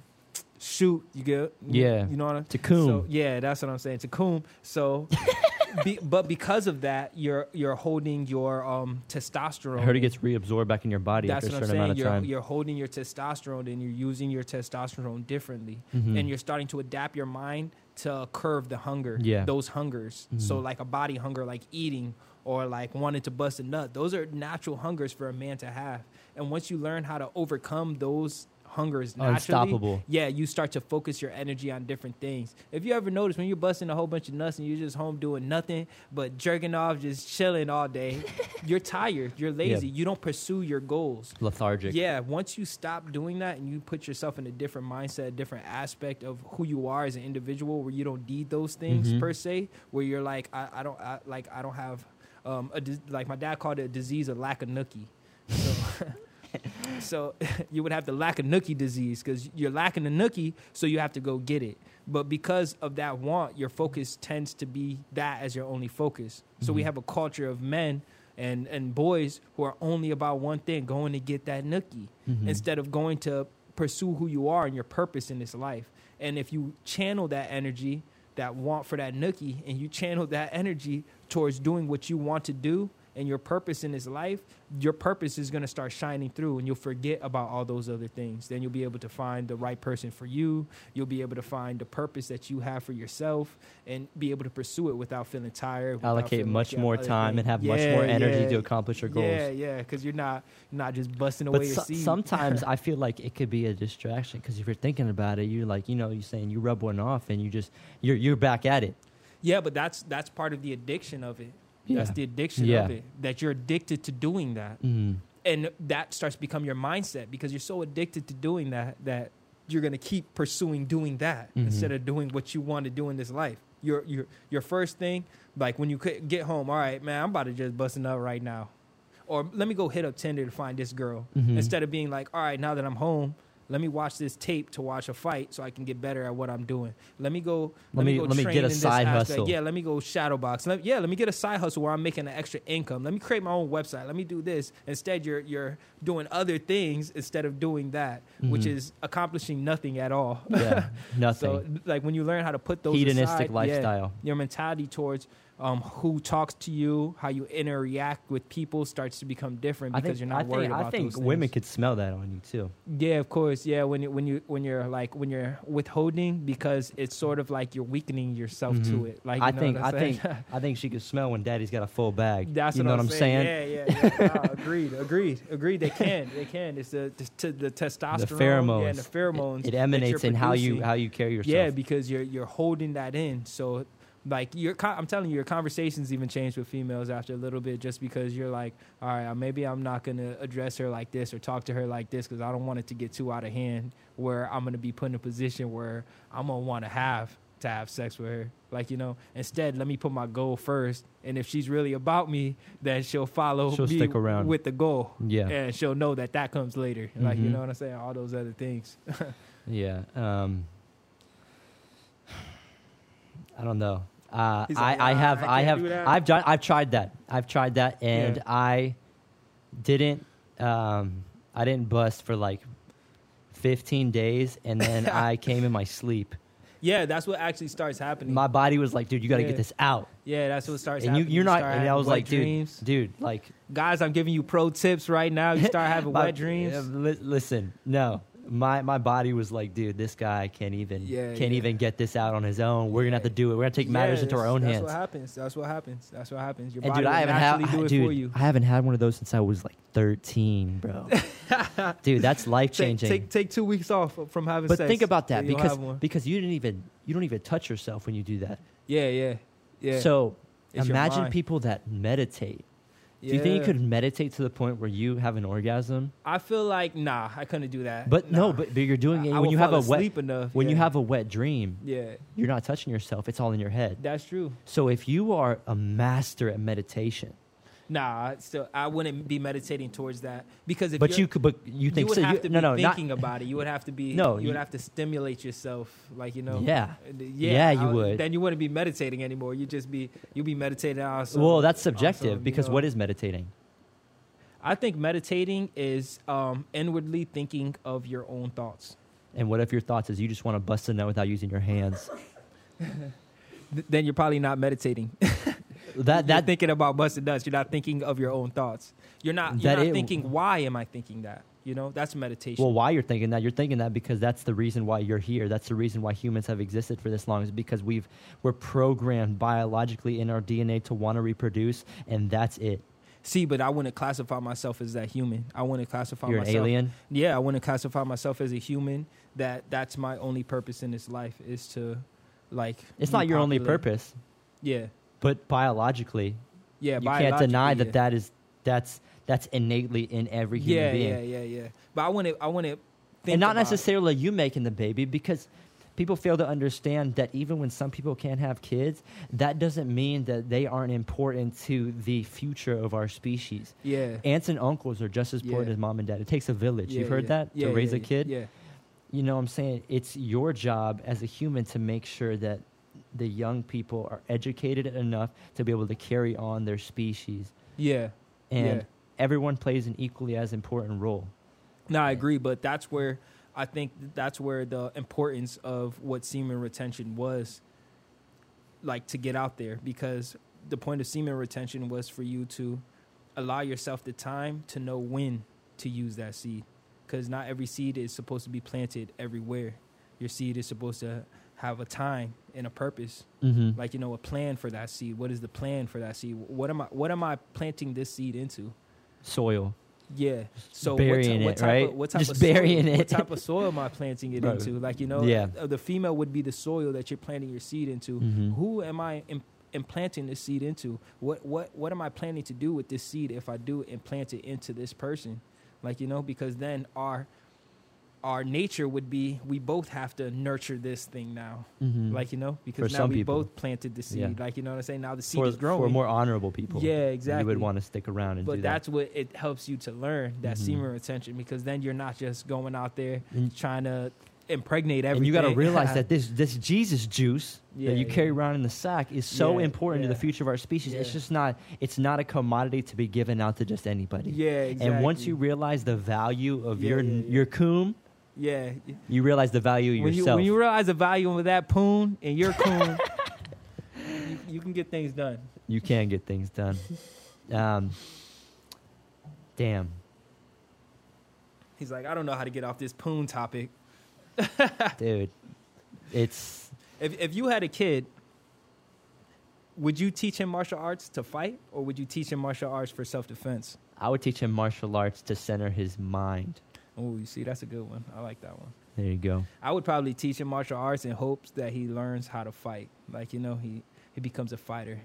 shoot you get Yeah. you know what I'm To coom. so yeah that's what I'm saying to coom so [LAUGHS] be, but because of that you're you're holding your um, testosterone I heard it gets reabsorbed back in your body that's after a what I'm certain saying. amount of You're, time. you're holding your testosterone and you're using your testosterone differently Mhm. and you're starting to adapt your mind to curve the hunger Yeah. those hungers so Mhm. like a body hunger like eating or like wanting to bust a nut those are natural hungers for a man to have and once you learn how to overcome those hungers naturally Unstoppable. yeah you start to focus your energy on different things if you ever notice when you're busting a whole bunch of nuts and you're just home doing nothing but jerking off just chilling all day [LAUGHS] you're tired you're lazy you don't pursue your goals Lethargic. yeah, once you stop doing that and you put yourself in a different mindset, a different aspect of who you are as an individual, where you don't need those things Mhm. per se, where you're like, I, I don't I, like, I don't have, um, a like my dad called it a disease of lack of nookie. So, [LAUGHS] [LAUGHS] so [LAUGHS] you would have the lack of nookie disease because you're lacking the nookie, so you have to go get it. But because of that want, your focus tends to be that as your only focus. So we Mhm. have a culture of men and and boys who are only about one thing, going to get that nookie Mhm. instead of going to pursue who you are and your purpose in this life. And if you channel that energy, that want for that nookie, and you channel that energy towards doing what you want to do and your purpose in this life, your purpose is going to start shining through and you'll forget about all those other things. Then you'll be able to find the right person for you. You'll be able to find the purpose that you have for yourself and be able to pursue it without feeling tired. without Allocate feeling much more time and have much more energy yeah. to accomplish your goals. Yeah, yeah, because you're not you're not just busting away But your so- sometimes [LAUGHS] I feel like it could be a distraction because if you're thinking about it, you're like, you know, you're saying you rub one off and you just you're you're back at it. Yeah, but that's that's part of the addiction of it. That's the addiction Yeah. of it. That you're addicted to doing that. Mm. And that starts to become your mindset because you're so addicted to doing that that you're gonna keep pursuing doing that Mhm. instead of doing what you want to do in this life. Your your your first thing, like when you get home, all right, man, I'm about to just bust up right now. Or let me go hit up Tinder to find this girl. Mhm. Instead of being like, all right, now that I'm home, let me watch this tape to watch a fight so I can get better at what I'm doing. Let me go. Let me- go let me train get a in this side aspect. hustle. Yeah, let me go shadow box. Let, yeah, let me get a side hustle where I'm making an extra income. Let me create my own website. Let me do this. Instead, you're you're doing other things instead of doing that, which Mhm. is accomplishing nothing at all. Yeah, [LAUGHS] nothing. So, like when you learn how to put those Hedonistic aside, yeah, lifestyle. your mentality towards um, who talks to you, how you interact with people starts to become different I because think you're not I think, worried I about think those women things. could smell that on you too. Yeah, of course. Yeah, when you when you when you're like when you're withholding because it's sort of like you're weakening yourself to Mhm. it. Like I know think I saying? think [LAUGHS] I think she could smell when daddy's got a full bag. That's you what know I'm what I'm saying? Yeah, yeah, yeah. [LAUGHS] Nah, agreed, agreed, agreed. They can, they can. It's the the, the testosterone, The pheromones. yeah, and the pheromones. It, it emanates in how you how you carry yourself. Yeah, because you're you're holding that in. So like your I'm telling you, your conversations even change with females after a little bit, just because you're like, all right, maybe I'm not gonna address her like this or talk to her like this because I don't want it to get too out of hand, where I'm gonna be put in a position where I'm gonna want to have to have sex with her. Like you know, instead, let me put my goal first, and if she's really about me, then she'll follow She'll me stick around. with the goal. yeah, And she'll know that that comes later. Like, you Mhm. know what I'm saying? All those other things. [LAUGHS] yeah. Um, [SIGHS] I don't know. Uh, I, I "Ah, have I, I have. I've done I've tried that I've tried that and Yeah. I didn't um, I didn't bust for like 15 days and then [LAUGHS] I came in my sleep. Yeah, that's what actually starts happening. My body was like, dude, you got to Yeah. get this out. yeah, that's what starts And you, happening. you're not. start And I was like, dude, dreams. dude, like guys, I'm giving you pro tips right now. You start [LAUGHS] having wet dreams. li- listen, no, my my body was like, dude, this guy can't even Yeah, can't yeah. even get this out on his own. We're gonna have to do it. We're gonna take matters into our own that's hands. That's what happens. That's what happens. That's what happens. Your And body dude, I haven't had, naturally do it dude, for you. I haven't had one of those since I was like 13, bro. [LAUGHS] dude, that's life changing. take take two weeks off from having But sex. think about that because because you didn't even you don't even touch yourself when you do that. yeah, yeah, yeah. So It's imagine people that meditate. Do you think you could meditate to the point where you have an orgasm? I feel like nah, I couldn't do that. But no, but, but you're doing it I- I when you have a wet enough. when you have a wet dream. yeah, You're not touching yourself; it's all in your head. that's true. So if you are a master at meditation, Nah, I still I wouldn't be meditating towards that because if but you're- could, but you think you would so? have you, to no, be no, not thinking about it. You would have to be. [LAUGHS] No, you would have to stimulate yourself, like you know. yeah. Uh, Yeah, you I- would. Then you wouldn't be meditating anymore. You just be you'd be meditating. Some, well, that's subjective you because know. what is meditating? I think meditating is um, inwardly thinking of your own thoughts. And what if your thoughts is you just want to bust a nut without using your hands? [LAUGHS] Th- then you're probably not meditating. [LAUGHS] That you're that thinking about busting nuts. You're not thinking of your own thoughts. You're not. You're not it- thinking. Why am I thinking that? You know, that's meditation. well, why you're thinking that? You're thinking that because that's the reason why you're here. That's the reason why humans have existed for this long is because we've we're programmed biologically in our DNA to want to reproduce, and that's it. See, but I wouldn't classify myself as that human. I wouldn't classify You're an myself. alien. Yeah, I wouldn't classify myself as a human. That that's my only purpose in this life is to, like. It's not your only purpose, Yeah, but biologically, yeah. you can't deny biologically, that that is that's that's innately in every human yeah, being. yeah, yeah, yeah. But I want to. I want to. and not necessarily you making the baby because people fail to understand that even when some people can't have kids that doesn't mean that they aren't important to the future of our species Yeah. aunts and uncles are just as important Yeah. as mom and dad it takes a village yeah, you've heard yeah. that Yeah, to raise yeah, a kid Yeah. you know what i'm saying it's your job as a human to make sure that the young people are educated enough to be able to carry on their species Yeah. and Yeah. everyone plays an equally as important role No, I agree, but that's where I think that's where the importance of what semen retention was, like to get out there, because the point of semen retention was for you to allow yourself the time to know when to use that seed because not every seed is supposed to be planted everywhere your seed is supposed to have a time and a purpose Mm-hmm. like you know a plan for that seed what is the plan for that seed what am i what am i planting this seed into Soil. yeah so burying what, it, what type right? of, what type Just of soil, burying what type of soil am i planting it into like you know Yeah. uh, the female would be the soil that you're planting your seed into Mhm. who am I im- implanting this seed into? What what what am I planning to do with this seed if I do implant it into this person? Like you know, because then our our nature would be we both have to nurture this thing now. Mhm. Like you know, because For now we people. both planted the seed. Yeah. Like you know what I'm saying? Now the seed for, is growing. for more honorable people. Yeah, exactly. You would want to stick around and but that's what it helps you to learn that Mhm. semen retention because then you're not just going out there And- trying to impregnate that. everything. And you got to realize that this this Jesus juice Yeah, that you yeah. carry around in the sack is so Yeah, important to the future of our species. It's just not it's not a commodity to be given out to just anybody. yeah, exactly. And once you realize the value of your your coom, yeah, you realize the value of when you yourself. when you realize the value of that poon and your [LAUGHS] coon, you, you can get things done. you can get things done. Um, damn. He's like, I don't know how to get off this poon topic. [LAUGHS] Dude. It's If if you had a kid, would you teach him martial arts to fight, or would you teach him martial arts for self defense? I would teach him martial arts to center his mind. Oh, you see, that's a good one. I like that one. There you go. I would probably teach him martial arts in hopes that he learns how to fight. Like you know, he he becomes a fighter.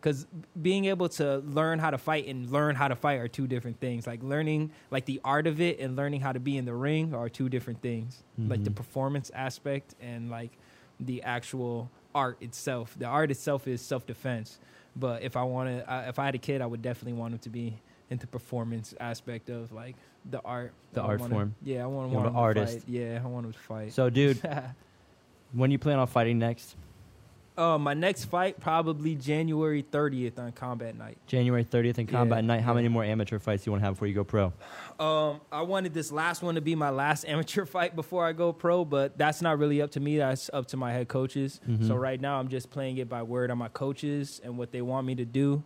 Because being able to learn how to fight and learn how to fight are two different things. Like learning like the art of it and learning how to be in the ring are two different things. Like the Mhm. performance aspect and like the actual art itself. The art itself is self defense. But if I wanted, if I had a kid, I would definitely want him to be into performance aspect of like the art. The I art wanna- form. Yeah, I want, want an to artist. fight. Yeah, I want him to fight. So, dude, [LAUGHS] when you plan on fighting next? uh, my next fight probably January 30th on Combat Night. January 30th in Combat Yeah, Night. How yeah. many more amateur fights do you want to have before you go pro? Um, I wanted this last one to be my last [LAUGHS] amateur fight before I go pro, but that's not really up to me. That's up to my head coaches. Mhm. So right now, I'm just playing it by word on my coaches and what they want me to do.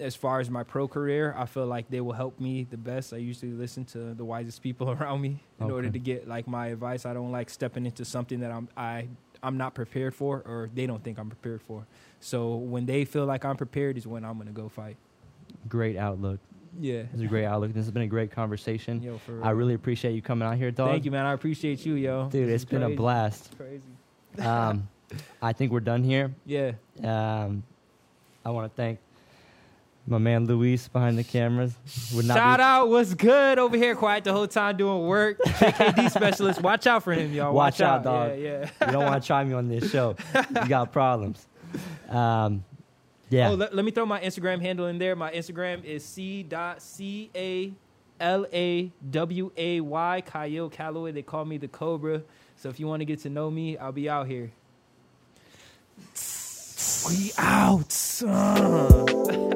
As far as my pro career, I feel like they will help me the best. I usually listen to the wisest people [LAUGHS] around me in Okay. order to get like my advice. I don't like stepping into something that I'm I I'm not prepared for, or they don't think I'm prepared for. So when they feel like I'm prepared, is when I'm gonna go fight. Great outlook. Yeah. This is a great outlook. This has been a great conversation. Yo, for I really appreciate you coming out here, dog. Thank you, man. I appreciate you, yo. Dude, This it's been a blast. Crazy. Um, [LAUGHS] I think we're done here. Yeah. Um, I want to thank my man Luis behind the cameras. Would not Shout be, out, what's good over here? Quiet the whole time doing work. JKD [LAUGHS] specialist. Watch out for him, y'all. Watch out, dog. Yeah, yeah. You don't want to try me on this show. You got [LAUGHS] problems. Um, yeah. Oh, let, let me throw my Instagram handle in there. My Instagram is c dot c a l a w a y Chayil Calaway. They call me the Cobra. So if you want to get to know me, I'll be out here. We out. [LAUGHS]